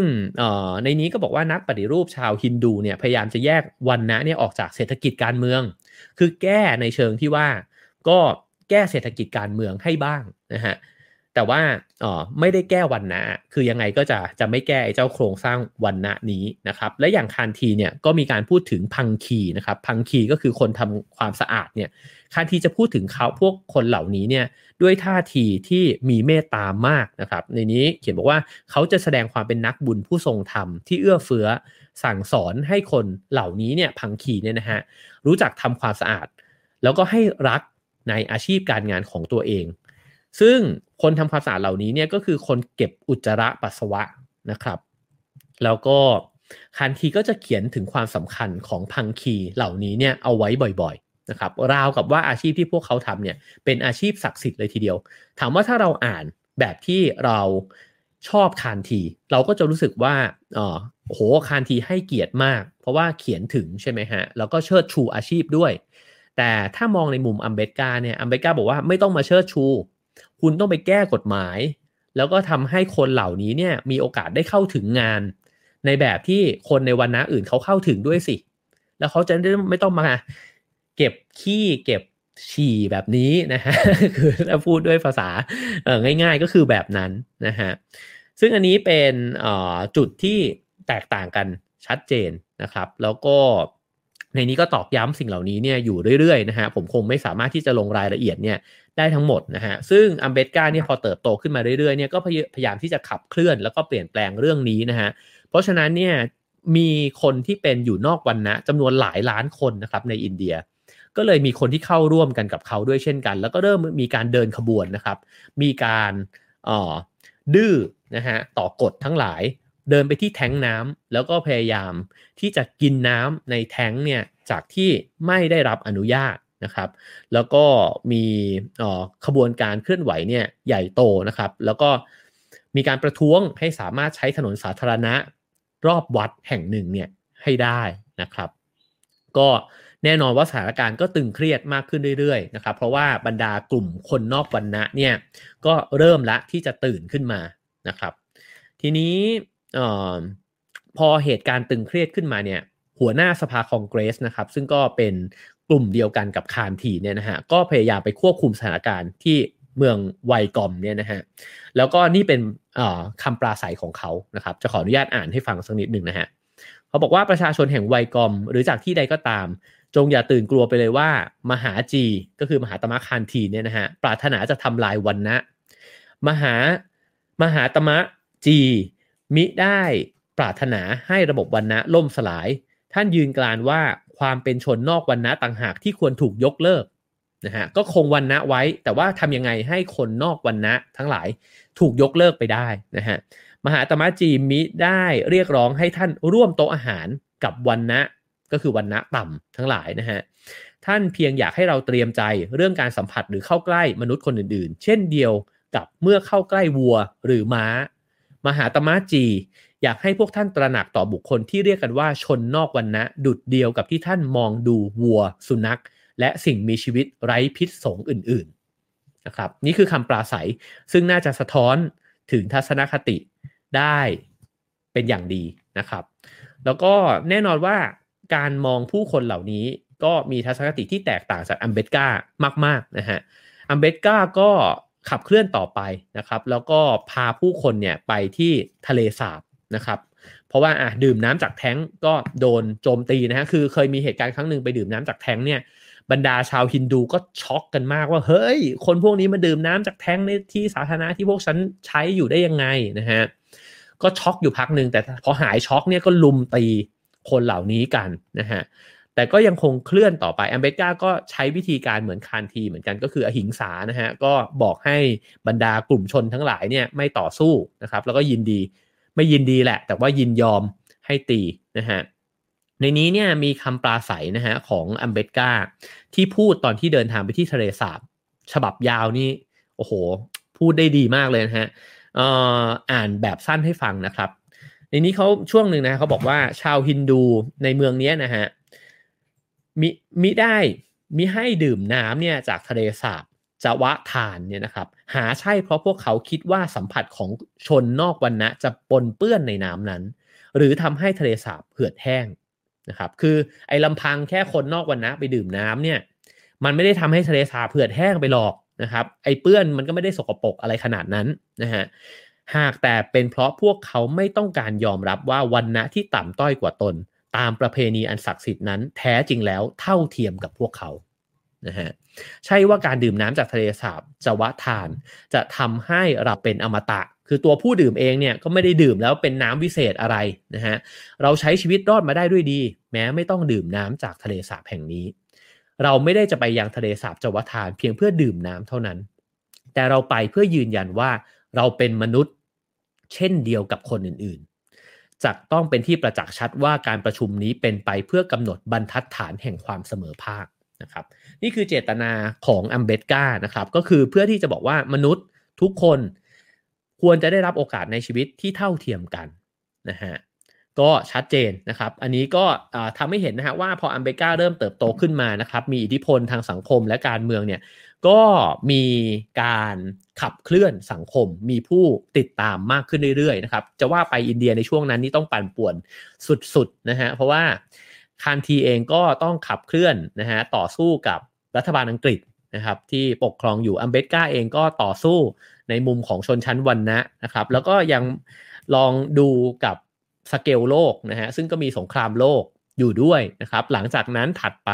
S1: ในนี้ก็บอกว่านักปฏิรูปชาวฮินดูเนี่ยพยายามจะแยกวันนะเนี่ยออกจากเศรษฐกิจการเมือง คือแก้ในเชิงที่ว่าก็ แก้เศรษฐกิจการเมืองให้บ้างนะฮะแต่ว่าอ๋อไม่ได้แก้วันนะคือยังไงก็จะจะไม่แก้เจ้าโครงสร้างวันนะนี้นะครับ และอย่างคานทีเนี่ยก็มีการพูดถึงพังคีนะครับ พังคีก็คือคนทำความสะอาดเนี่ยคานทีจะพูดถึงเขาพวกคนเหล่านี้เนี่ยด้วยท่าทีที่มีเมตตามากนะครับ ในนี้เขียนบอกว่าเขาจะแสดงความเป็นนักบุญผู้ทรงธรรมที่เอื้อเฟื้อสั่งสอนให้คนเหล่านี้เนี่ยพังคีเนี่ยนะฮะรู้จักทำความสะอาด แล้วก็ให้รัก ในอาชีพการงานของตัวเอง ซึ่งคนทำความสะอาดเหล่านี้เนี่ยก็คือคนเก็บอุจจาระปัสสาวะนะครับ แล้วก็คันทีก็จะเขียนถึงความสำคัญของพังคีเหล่านี้เนี่ยเอาไว้บ่อยๆนะครับราวกับว่าอาชีพที่พวกเขาทำเนี่ยเป็นอาชีพศักดิ์สิทธิ์เลยทีเดียว ถามว่าถ้าเราอ่านแบบที่เราชอบคานที เราก็จะรู้สึกว่าอ๋อโหคานทีให้เกียรติมาก เพราะว่าเขียนถึงใช่ไหมฮะแล้วก็เชิดชูอาชีพด้วย แต่ถ้ามองในมุมอัมเบกาเนี่ยอัมเบกาบอกว่าไม่ต้องมาเชิดชู คุณต้องไปแก้กฎหมาย แล้วก็ทำให้คนเหล่านี้เนี่ยมีโอกาสได้เข้าถึงงาน ในแบบที่คนในวันนะอื่นเขาเข้าถึงด้วยสิ แล้วเขาจะไม่ต้องมาเก็บขี้เก็บฉี่แบบนี้นะฮะคือถ้าพูดด้วยภาษาง่าย ๆ ก็คือแบบนั้นนะฮะซึ่งอันนี้เป็นจุดที่แตกต่างกันชัดเจนนะครับ แล้วก็ ในนี้ก็ตอกย้ำสิ่งเหล่านี้เนี่ยอยู่เรื่อยๆนะฮะผมคงไม่สามารถที่จะลงรายละเอียดเนี่ยได้ทั้งหมดนะฮะซึ่งอัมเบตกาเนี่ยพอเติบโตขึ้นมาเรื่อยๆเนี่ยก็พยายามที่จะขับเคลื่อนแล้วก็เปลี่ยนแปลงเรื่องนี้นะฮะเพราะฉะนั้นเนี่ยมีคนที่เป็นอยู่นอกวันนะจำนวนหลายล้านคนนะครับในอินเดีย ก็เลยมีคนที่เข้าร่วมกันกับเขาด้วยเช่นกัน แล้วก็เริ่มมีการเดินขบวนนะครับ มีการอ๋อดื้อนะฮะต่อกฎทั้งหลาย เดินไปที่แท้งน้ำแล้วก็พยายามที่จะกินน้ำในแท้งเนี่ยจากที่ไม่ได้รับอนุญาตนะครับ แล้วก็มีขบวนการเคลื่อนไหวเนี่ยใหญ่โตนะครับ แล้วก็มีการประท้วงให้สามารถใช้ถนนสาธารณะรอบวัดแห่งหนึ่งเนี่ยให้ได้นะครับ ก็แน่นอนว่าสถานการณ์ก็ตึงเครียดมากขึ้นเรื่อยๆนะครับ เพราะว่าบรรดากลุ่มคนนอกวันนะเนี่ยก็เริ่มละที่จะตื่นขึ้นมานะครับ ทีนี้ ออพอเหตุการณ์ตึงเครียดขึ้นมาเนี่ย หัวหน้าสภาคองเกรสนะครับ ซึ่งก็เป็นกลุ่มเดียวกันกับคานทีเนี่ยนะฮะก็พยายามไปควบคุมสถานการณ์ที่เมืองไวกอมเนี่ยนะฮะแล้วก็นี่เป็นคำปราศัยของเขานะครับ จะขออนุญาตอ่านให้ฟังสักนิดหนึ่งนะฮะเขาบอกว่าประชาชนแห่งไวกอม หรือจากที่ใดก็ตาม จงอย่าตื่นกลัวไปเลยว่า มหาจีก็คือมหาตมะคานทีเนี่ยนะฮะปรารถนาจะทำลายวันนะ มหามหาตมะจี มิได้ปรารถนาให้ระบบวันนะล่มสลาย ท่านยืนกรานว่าความเป็นชนนอกวันนะต่างหากที่ควรถูกยกเลิกนะฮะก็คงวันนะไว้ แต่ว่าทำยังไงให้คนนอกวันนะทั้งหลายถูกยกเลิกไปได้นะฮะมหาตมะจีมิได้เรียกร้องให้ท่านร่วมโต๊ะอาหารกับวันนะก็คือวันนะต่ำทั้งหลายนะฮะท่านเพียงอยากให้เราเตรียมใจเรื่องการสัมผัสหรือเข้าใกล้มนุษย์คนอื่นๆ เช่นเดียวกับเมื่อเข้าใกล้วัวหรือม้า มหาตมะจี อยากให้พวกท่านตระหนักต่อบุคคลที่เรียกกันว่าชนนอกวันนะดุดเดียวกับที่ท่านมองดูวัว สุนัข และสิ่งมีชีวิตไร้พิษสงอื่นๆนะครับนี่คือคำปราศัยซึ่งน่าจะสะท้อนถึงทัศนคติได้เป็นอย่างดีนะครับ แล้วก็แน่นอนว่าการมองผู้คนเหล่านี้ก็มีทัศนคติที่แตกต่างจากอัมเบตกามากๆนะฮะอัมเบตกาก็ ขับเคลื่อนต่อไปนะครับ แล้วก็พาผู้คนเนี่ยไปที่ทะเลสาบนะครับ เพราะว่าอะดื่มน้ำจากแท้งก็โดนโจมตีนะฮะคือเคยมีเหตุการณ์ครั้งหนึ่งไปดื่มน้ำจากแท้งเนี่ยบรรดาชาวฮินดูก็ช็อกกันมากว่าเฮ้ย คนพวกนี้มาดื่มน้ำจากแท้งในที่สาธารณะที่พวกฉันใช้อยู่ได้ยังไงนะฮะก็ช็อกอยู่พักหนึ่งแต่พอหายช็อกเนี่ยก็ลุมตีคนเหล่านี้กันนะฮะ แต่ก็ยังคงเคลื่อนต่อไปแอมเบกาก็ใช้วิธีการเหมือนคานทีเหมือนกันก็คืออหิงสานะฮะก็บอกให้บรรดากลุ่มชนทั้งหลายเนี่ยไม่ต่อสู้นะครับแล้วก็ยินดีไม่ยินดีแหละ แต่ว่ายินยอมให้ตีนะฮะในนี้เนี่ยมีคำปราศัยนะฮะของอัมเบกาที่พูดตอนที่เดินทางไปที่ทะเลสาบ ฉบับยาวนี่โอ้โห พูดได้ดีมากเลยนะฮะอ่านแบบสั้นให้ฟังนะครับ ในนี้เขาช่วงหนึ่งนะเขาบอกว่าชาวฮินดูในเมืองนี้นะฮะ มิมิได้มิให้ดื่มน้ำเนี่ยจากทะเลสาบจะวะทานเนี่ยนะครับ หาใช่เพราะพวกเขาคิดว่าสัมผัสของชนนอกวันนะจะปนเปื้อนในน้ำนั้น หรือทำให้ทะเลสาบเหือดแห้งนะครับ คือไอ้ลำพังแค่คนนอกวันนะไปดื่มน้ำเนี่ย มันไม่ได้ทำให้ทะเลสาบเหือดแห้งไปหรอกนะครับ ไอ้เปื้อนมันก็ไม่ได้สกปรกอะไรขนาดนั้นนะฮะหากแต่เป็นเพราะพวกเขาไม่ต้องการยอมรับว่าวันณะที่ต่ำต้อยกว่าตน ตามประเพณีอันศักดิ์สิทธิ์นั้น แท้จริงแล้วเท่าเทียมกับพวกเขานะฮะใช่ว่าการดื่มน้ำจากทะเลสาบจะวะทาน จะทำให้เราเป็นอมตะ คือตัวผู้ดื่มเองเนี่ยก็ไม่ได้ดื่มแล้วเป็นน้ำวิเศษอะไรนะฮะเราใช้ชีวิตรอดมาได้ด้วยดี แม้ไม่ต้องดื่มน้ำจากทะเลสาบแห่งนี้ เราไม่ได้จะไปยังทะเลสาบจวทาน เพียงเพื่อดื่มน้ำเท่านั้น แต่เราไปเพื่อยืนยันว่าเราเป็นมนุษย์ เช่นเดียวกับคนอื่น จะต้องเป็นที่ประจักษ์ชัดว่าการประชุมนี้เป็นไปเพื่อกำหนดบรรทัดฐานแห่งความเสมอภาคนะครับนี่คือเจตนาของอัมเบตกานะครับก็คือเพื่อที่จะบอกว่ามนุษย์ทุกคนควรจะได้รับโอกาสในชีวิตที่เท่าเทียมกันนะฮะก็ชัดเจนนะครับ อันนี้ก็ทำให้เห็นนะฮะว่าพออัมเบกาเริ่มเติบโตขึ้นมานะครับ มีอิทธิพลทางสังคมและการเมืองเนี่ย ก็มีการขับเคลื่อนสังคม มีผู้ติดตามมากขึ้นเรื่อยๆนะครับ จะว่าไปอินเดียในช่วงนั้นนี่ต้องปั่นป่วนสุดๆนะฮะ เพราะว่าคานทีเองก็ต้องขับเคลื่อนนะฮะต่อสู้กับรัฐบาลอังกฤษนะครับที่ปกครองอยู่อัมเบตกาเองก็ต่อสู้ในมุมของชนชั้นวันนะนะครับ แล้วก็ยังลองดูกับสเกลโลกนะฮะซึ่งก็มีสงครามโลก อยู่ด้วยนะครับหลังจากนั้นถัดไป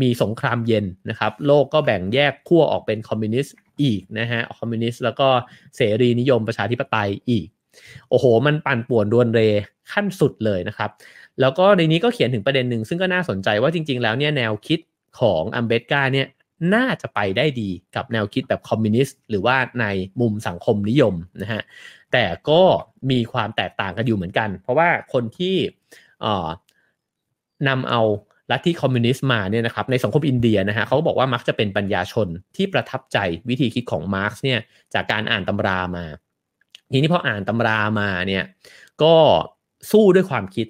S1: มีสงครามเย็นนะครับโลกก็แบ่งแยกขั้วออกเป็นคอมมิวนิสต์อีกนะฮะคอมมิวนิสต์แล้วก็เสรีนิยมประชาธิปไตยอีก โอ้โห มันปั่นป่วนรวนเรขั้นสุดเลยนะครับ แล้วก็ในนี้ก็เขียนถึงประเด็นหนึ่งซึ่งก็น่าสนใจว่าจริง ๆ แล้วเนี่ยแนวคิดของอัมเบดการ์เนี่ยน่าจะไปได้ดีกับแนวคิดแบบคอมมิวนิสต์หรือว่าในมุมสังคมนิยมนะฮะแต่ก็มีความแตกต่างกันอยู่เหมือนกัน เพราะว่าคนที่ นำเอาลัทธิคอมมิวนิสต์มาเนี่ยนะครับในสังคมอินเดียนะฮะเขาบอกว่ามักจะเป็นปัญญาชนที่ประทับใจวิธีคิดของมาร์กซ์เนี่ยจากการอ่านตำรามา ทีนี้พออ่านตำรามาเนี่ยก็สู้ด้วยความคิด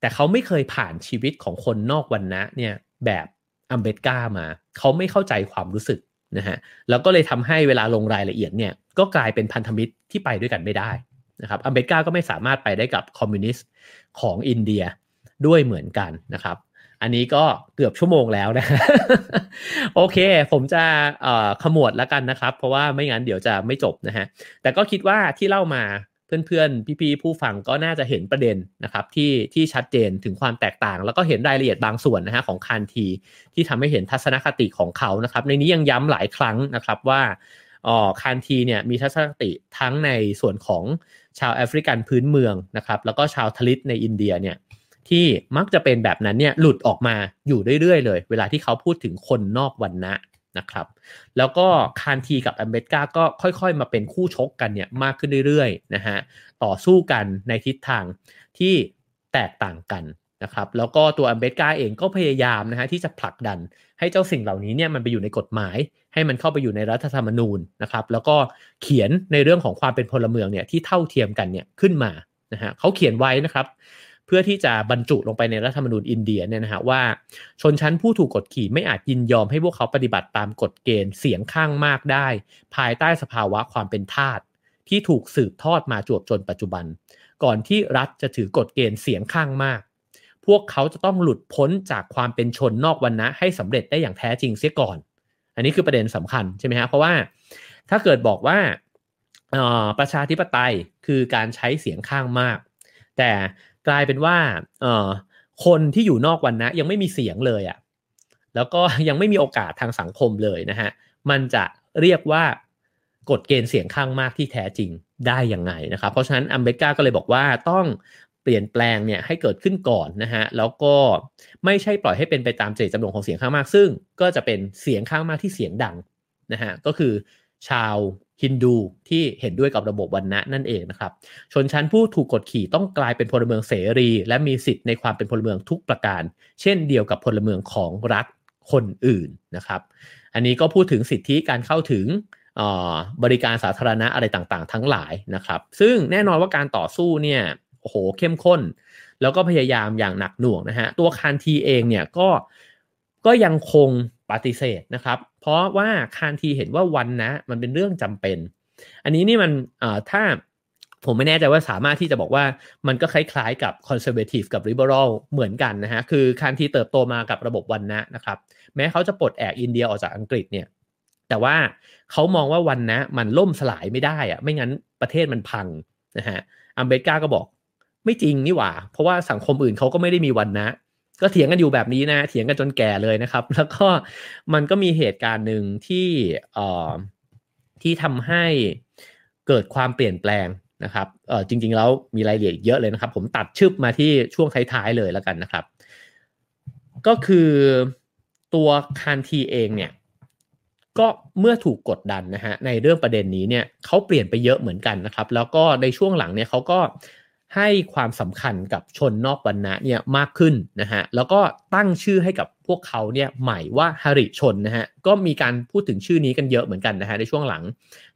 S1: แต่เขาไม่เคยผ่านชีวิตของคนนอกวรรณะเนี่ยแบบอัมเบดการ์มา เขาไม่เข้าใจความรู้สึกนะฮะแล้วก็เลยทำให้เวลาลงรายละเอียดเนี่ยก็กลายเป็นพันธมิตรที่ไปด้วยกันไม่ได้นะครับอัมเบตกาก็ไม่สามารถไปได้กับคอมมิวนิสต์ของอินเดีย ด้วยเหมือนกันนะครับ อันนี้ก็เกือบชั่วโมงแล้วนะ โอเค ผมจะขมวดแล้วกันนะครับ เพราะว่าไม่งั้นเดี๋ยวจะไม่จบนะฮะ แต่ก็คิดว่าที่เล่ามาเพื่อนๆ พี่ๆ ผู้ฟังก็น่าจะเห็นประเด็นนะครับที่ที่ชัดเจนถึงความแตกต่าง แล้วก็เห็นรายละเอียดบางส่วนนะฮะของคานทีที่ทำให้เห็นทัศนคติของเขานะครับ ในนี้ยังย้ำหลายครั้งนะครับว่าอ๋อคานทีเนี่ยมีทัศนคติทั้งในส่วนของชาวแอฟริกันพื้นเมืองนะครับ แล้วก็ชาวทลิตในอินเดียเนี่ย ที่มักจะเป็นแบบนั้นเนี่ยหลุดออกมาอยู่เรื่อยๆเลย เวลาที่เขาพูดถึงคนนอกวันนะนะครับ แล้วก็คานทีกับอัมเบตกาก็ค่อยๆ มาเป็นคู่ชกกันเนี่ยมากขึ้นเรื่อยๆนะฮะต่อสู้กันในทิศทางที่แตกต่างกันนะครับแล้วก็ตัวอัมเบตกาเองก็พยายามนะฮะที่จะผลักดันให้เจ้าสิ่งเหล่านี้เนี่ยมันไปอยู่ในกฎหมาย ให้มันเข้าไปอยู่ในรัฐธรรมนูญนะครับแล้วก็เขียนในเรื่องของความเป็นพลเมืองเนี่ยที่เท่าเทียมกันเนี่ยขึ้นมานะฮะเขาเขียนไว้นะครับ พื่อที่จะบรรจุลงไปในรัฐธรรมนูญอินเดียเนี่ยนะฮะว่าชนชั้นผู้ถูกกดขี่ไม่อาจยินยอมให้พวกเขาปฏิบัติตามกฎเกณฑ์เสียงข้างมากได้ ภายใต้สภาวะความเป็นทาสที่ถูกสืบทอดมาจวบจนปัจจุบัน ก่อนที่รัฐจะถือกฎเกณฑ์เสียงข้างมาก พวกเขาจะต้องหลุดพ้นจากความเป็นชนนอกวันนะให้สำเร็จได้อย่างแท้จริงเสียก่อน อันนี้คือประเด็นสำคัญใช่ไหมฮะเพราะว่าถ้าเกิดบอกว่าประชาธิปไตยคือการใช้เสียงข้างมาก แต่ กลายเป็นว่าเออคนที่อยู่นอกวันนะยังไม่มีเสียงเลยอะ่ะแล้วก็ยังไม่มีโอกาสทางสังคมเลยนะฮะมันจะเรียกว่ากฎเกณฑ์เสียงข้างมากที่แท้จริงได้ยังไงนะครับเพราะฉะนั้นอัมเบกาก็เลยบอกว่าต้องเปลี่ยนแปลงเนี่ยให้เกิดขึ้นก่อนนะฮะแล้วก็ไม่ใช่ปล่อยให้เป็นไปตามเจตจำนงของเสียงข้างมาก ซึ่งก็จะเป็นเสียงข้างมากที่เสียงดังนะฮะก็คือชาว ฮินดูที่เห็นด้วยกับระบบวันณะนั่นเองนะครับ ชนชั้นผู้ถูกกดขี่ต้องกลายเป็นพลเมืองเสรี และมีสิทธิ์ในความเป็นพลเมืองทุกประการ เช่นเดียวกับพลเมืองของรัฐคนอื่นนะครับ อันนี้ก็พูดถึงสิทธิการเข้าถึงบริการสาธารณะอะไรต่างๆ ทั้งหลายนะครับ ซึ่งแน่นอนว่าการต่อสู้เนี่ยโอ้โหเข้มข้น แล้วก็พยายามอย่างหนักหน่วงนะฮะตัวคานทีเองเนี่ยก็ก็ยังคง ปฏิเสธนะครับ เพราะว่าคานทีเห็นว่าวันนะ มันเป็นเรื่องจำเป็น อันนี้นี่มันถ้าผมไม่แน่ใจว่าสามารถที่จะบอกว่ามันก็คล้ายๆกับคอนเซอร์เวทีฟกับริเบอรัลเหมือนกันนะฮะ คือคานทีเติบโตมากับระบบวันนะนะครับ แม้เขาจะปลดแอกอินเดียออกจากอังกฤษเนี่ย แต่ว่าเขามองว่าวันนะมันล่มสลายไม่ได้อะไม่งั้นประเทศมันพังนะฮะ อัมเบกาก็บอกไม่จริงนี่หว่า เพราะว่าสังคมอื่นเขาก็ไม่ได้มีวันนะ ก็เถียงกันอยู่แบบนี้นะเถียงกันจนแก่เลยนะครับ แล้วก็มันก็มีเหตุการณ์หนึ่งที่เอ่อที่ทำให้เกิดความเปลี่ยนแปลงนะครับเออจริง ๆ แล้วมีรายละเอียดเยอะเลยนะครับ ผมตัดชึบมาที่ช่วงท้ายๆเลยแล้วกันนะครับ ก็คือตัวคานทีเองเนี่ยก็เมื่อถูกกดดันนะฮะในเรื่องประเด็นนี้เนี่ยเขาเปลี่ยนไปเยอะเหมือนกันนะครับ แล้วก็ในช่วงหลังเนี่ยเขาก็ ให้ความสำคัญกับชนนอกวรรณะเนี่ยมากขึ้นนะฮะแล้วก็ตั้งชื่อให้กับพวกเขาเนี่ยใหม่ว่าฮาริชนนะฮะก็มีการพูดถึงชื่อนี้กันเยอะเหมือนกันนะฮะในช่วงหลัง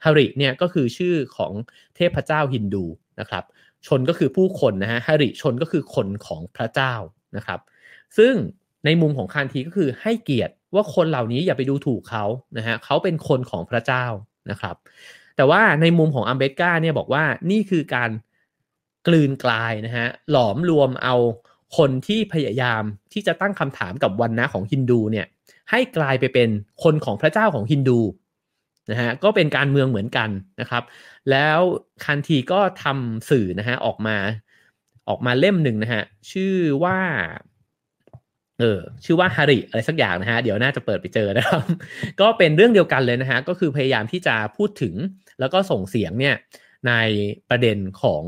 S1: ฮาริเนี่ยก็คือชื่อของเทพเจ้าฮินดูนะครับชนก็คือผู้คนนะฮะฮาริชนก็คือคนของพระเจ้านะครับ ซึ่งในมุมของคานทีก็คือให้เกียรติว่าคนเหล่านี้อย่าไปดูถูกเขานะฮะเขาเป็นคนของพระเจ้านะครับ แต่ว่าในมุมของอัมเบกาเนี่ยบอกว่านี่คือการ กลืนกลายนะฮะหลอมรวมเอาคนที่พยายามที่จะตั้งคำถามกับวันนะของฮินดูเนี่ยให้กลายไปเป็นคนของพระเจ้าของฮินดูนะฮะก็เป็นการเมืองเหมือนกันนะครับ แล้วคันทีก็ทำสื่อนะฮะออกมาออกมาเล่มหนึ่งนะฮะชื่อว่าเออชื่อว่าฮาริอะไรสักอย่างนะฮะเดี๋ยวน่าจะเปิดไปเจอนะครับ ก็เป็นเรื่องเดียวกันเลยนะฮะก็คือพยายามที่จะพูดถึงแล้วก็ส่งเสียงเนี่ยในประเด็นของ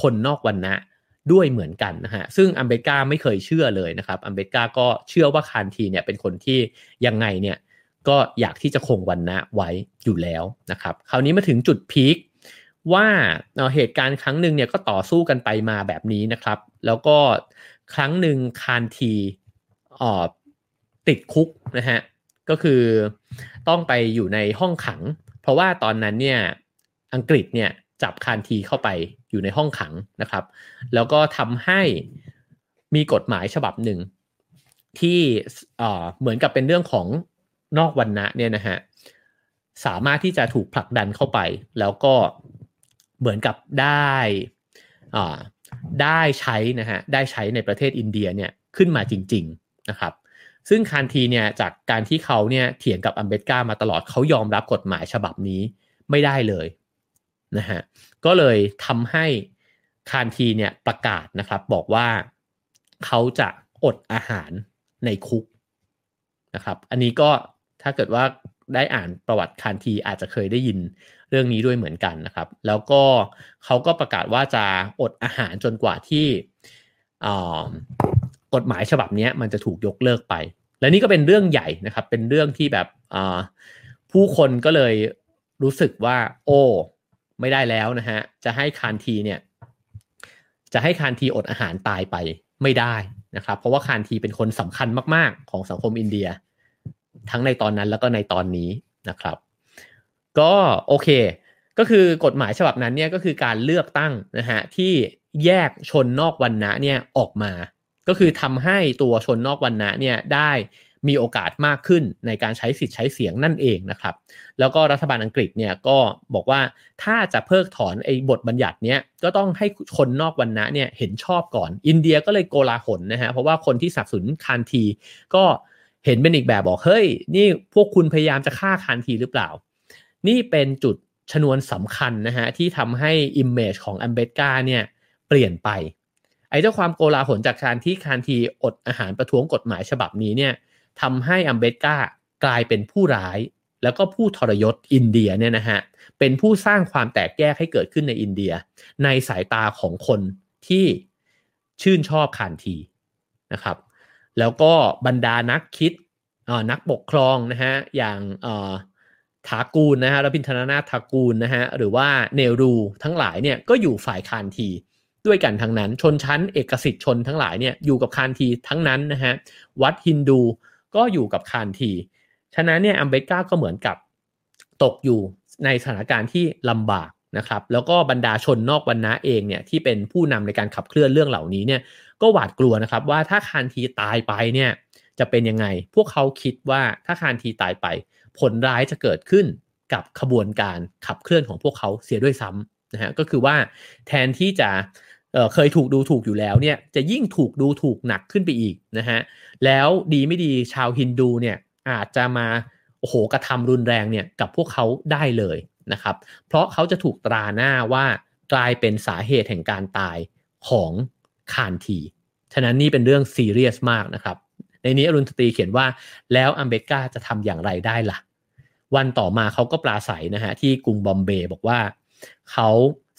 S1: คนนอกวันนะด้วยเหมือนกันนะฮะซึ่งอัมเบกาไม่เคยเชื่อเลยนะครับอัมเบกาก็เชื่อว่าคานทีเนี่ยเป็นคนที่ยังไงเนี่ยก็อยากที่จะคงวันนะไว้อยู่แล้วนะครับคราวนี้มาถึงจุดพีคว่าเหตุการณ์ครั้งหนึ่งเนี่ยก็ต่อสู้กันไปมาแบบนี้นะครับ แล้วก็ครั้งหนึ่งคานทีออติดคุกนะฮะก็คือต้องไปอยู่ในห้องขัง เพราะว่าตอนนั้นเนี่ยอังกฤษเนี่ยจับคานทีเข้าไป อยู่ในห้องขังนะครับ แล้วก็ทำให้มีกฎหมายฉบับหนึ่ง ที่เหมือนกับเป็นเรื่องของนอกวันนะเนี่ยนะฮะสามารถที่จะถูกผลักดันเข้าไป แล้วก็เหมือนกับได้ได้ใช้นะฮะได้ใช้ในประเทศอินเดียเนี่ยขึ้นมาจริง ๆนะครับ ซึ่งคานทีเนี่ยจากการที่เขาเนี่ยเถียงกับอัมเบตกามาตลอดเขายอมรับกฎหมายฉบับนี้ไม่ได้เลยนะฮะ ก็เลยทำให้คานทีเนี่ยประกาศนะครับบอกว่าเขาจะอดอาหารในคุกนะครับ อันนี้ก็ถ้าเกิดว่าได้อ่านประวัติคานทีอาจจะเคยได้ยินเรื่องนี้ด้วยเหมือนกันนะครับ แล้วก็เขาก็ประกาศว่าจะอดอาหารจนกว่าที่กฎหมายฉบับนี้มันจะถูกยกเลิกไป และนี่ก็เป็นเรื่องใหญ่นะครับ เป็นเรื่องที่แบบผู้คนก็เลยรู้สึกว่า โอ้ ไม่ได้แล้วนะฮะ จะให้คานทีเนี่ย จะให้คานทีอดอาหารตายไปไม่ได้นะครับ เพราะว่าคานทีเป็นคนสำคัญมาก ๆ ของสังคมอินเดีย ทั้งในตอนนั้นแล้วก็ในตอนนี้นะครับ ก็โอเค ก็คือกฎหมายฉบับนั้นเนี่ยก็คือการเลือกตั้งนะฮะที่แยกชนนอกวันนะเนี่ยออกมา ก็คือทำให้ตัวชนนอกวันนะเนี่ยได้ มีโอกาสมากขึ้นในการใช้สิทธิ์ใช้เสียงนั่นเองนะครับ แล้วก็รัฐบาลอังกฤษเนี่ยก็บอกว่าถ้าจะเพิกถอนไอ้บทบัญญัติเนี้ยก็ต้องให้คนนอกวรรณะเนี่ยเห็นชอบก่อน อินเดียก็เลยโกลาหลนะฮะเพราะว่าคนที่สนับสนุนคานธี ก็เห็นเป็นอีกแบบบอกเฮ้ยนี่พวกคุณพยายามจะฆ่าคานธีหรือเปล่า นี่เป็นจุดชนวนสำคัญนะฮะที่ทำให้ image ของอัมเบดการ์เนี่ยเปลี่ยนไปไอ้เจ้าความโกลาหลจากการที่คานธีอดอาหารประท้วงกฎหมายฉบับนี้เนี่ย ทำให้อัมเบดการ์กลายเป็นผู้ร้าย แล้วก็ผู้ทรยศอินเดียเนี่ยนะฮะเป็นผู้สร้างความแตกแยกให้เกิดขึ้นในอินเดีย ในสายตาของคนที่ชื่นชอบคานทีนะครับ แล้วก็บรรดานักคิดนักปกครองนะฮะอย่างถากูลนะฮะรพินทนานาถากูลนะฮะหรือว่าเนรูทั้งหลายเนี่ยก็อยู่ฝ่ายคานทีด้วยกันทั้งนั้น ชนชั้นเอกสิทธิชนทั้งหลายเนี่ยอยู่กับคานทีทั้งนั้นนะฮะวัดฮินดู ก็อยู่กับคานที ฉะนั้นเนี่ยอัมเบกาก็เหมือนกับตกอยู่ในสถานการณ์ที่ลำบากนะครับ แล้วก็บรรดาชนนอกวรรณะเองเนี่ยที่เป็นผู้นำในการขับเคลื่อนเรื่องเหล่านี้เนี่ยก็หวาดกลัวนะครับว่าถ้าคานทีตายไปเนี่ยจะเป็นยังไง พวกเขาคิดว่าถ้าคานทีตายไป ผลร้ายจะเกิดขึ้นกับขบวนการขับเคลื่อนของพวกเขาเสียด้วยซ้ำนะฮะก็คือว่าแทนที่จะ เคยถูกดูถูกอยู่แล้วเนี่ยจะยิ่งถูกดูถูกหนักขึ้นไปอีกนะฮะแล้วดีไม่ดีชาวฮินดูเนี่ยอาจจะมาโอ้โหกระทำรุนแรงเนี่ยกับพวกเขาได้เลยนะครับ เพราะเขาจะถูกตราหน้าว่ากลายเป็นสาเหตุแห่งการตายของคานที ฉะนั้นนี่เป็นเรื่องซีเรียสมากนะครับ ในนี้อรุณสตรีเขียนว่าแล้วอัมเบกาจะทำอย่างไรได้ละ่ะ วันต่อมาเขาก็ปราศัยนะฮะที่กรุงบอมเบย์บอกว่าเขา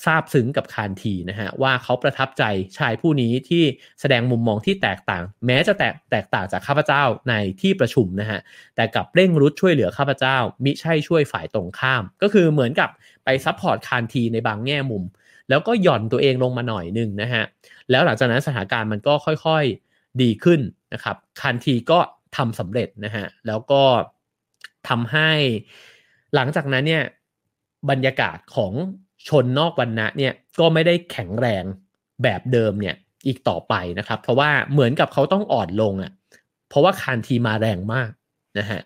S1: ซาบซึ้งกับคานธีนะฮะว่าเขาประทับใจชายผู้นี้ที่แสดงมุมมองที่แตกต่าง แม้จะแตกแตกต่างจากข้าพเจ้าในที่ประชุมนะฮะแต่กลับเร่งรุดช่วยเหลือข้าพเจ้า มิใช่ช่วยฝ่ายตรงข้าม ก็คือเหมือนกับไป support คานธีในบางแง่มุม แล้วก็หย่อนตัวเองลงมาหน่อยหนึ่งนะฮะแล้วหลังจากนั้นสถานการณ์มันก็ค่อยๆดีขึ้นนะครับคานธีก็ทำสำเร็จนะฮะแล้วก็ทำให้หลังจากนั้นเนี่ยบรรยากาศของ ชนนอกวันนะเนี่ยก็ไม่ได้แข็งแรงแบบเดิมเนี่ยอีกต่อไปนะครับ เพราะว่าเหมือนกับเขาต้องอ่อนลงอะ่ะเพราะว่าคานทีมาแรงมากนะฮะ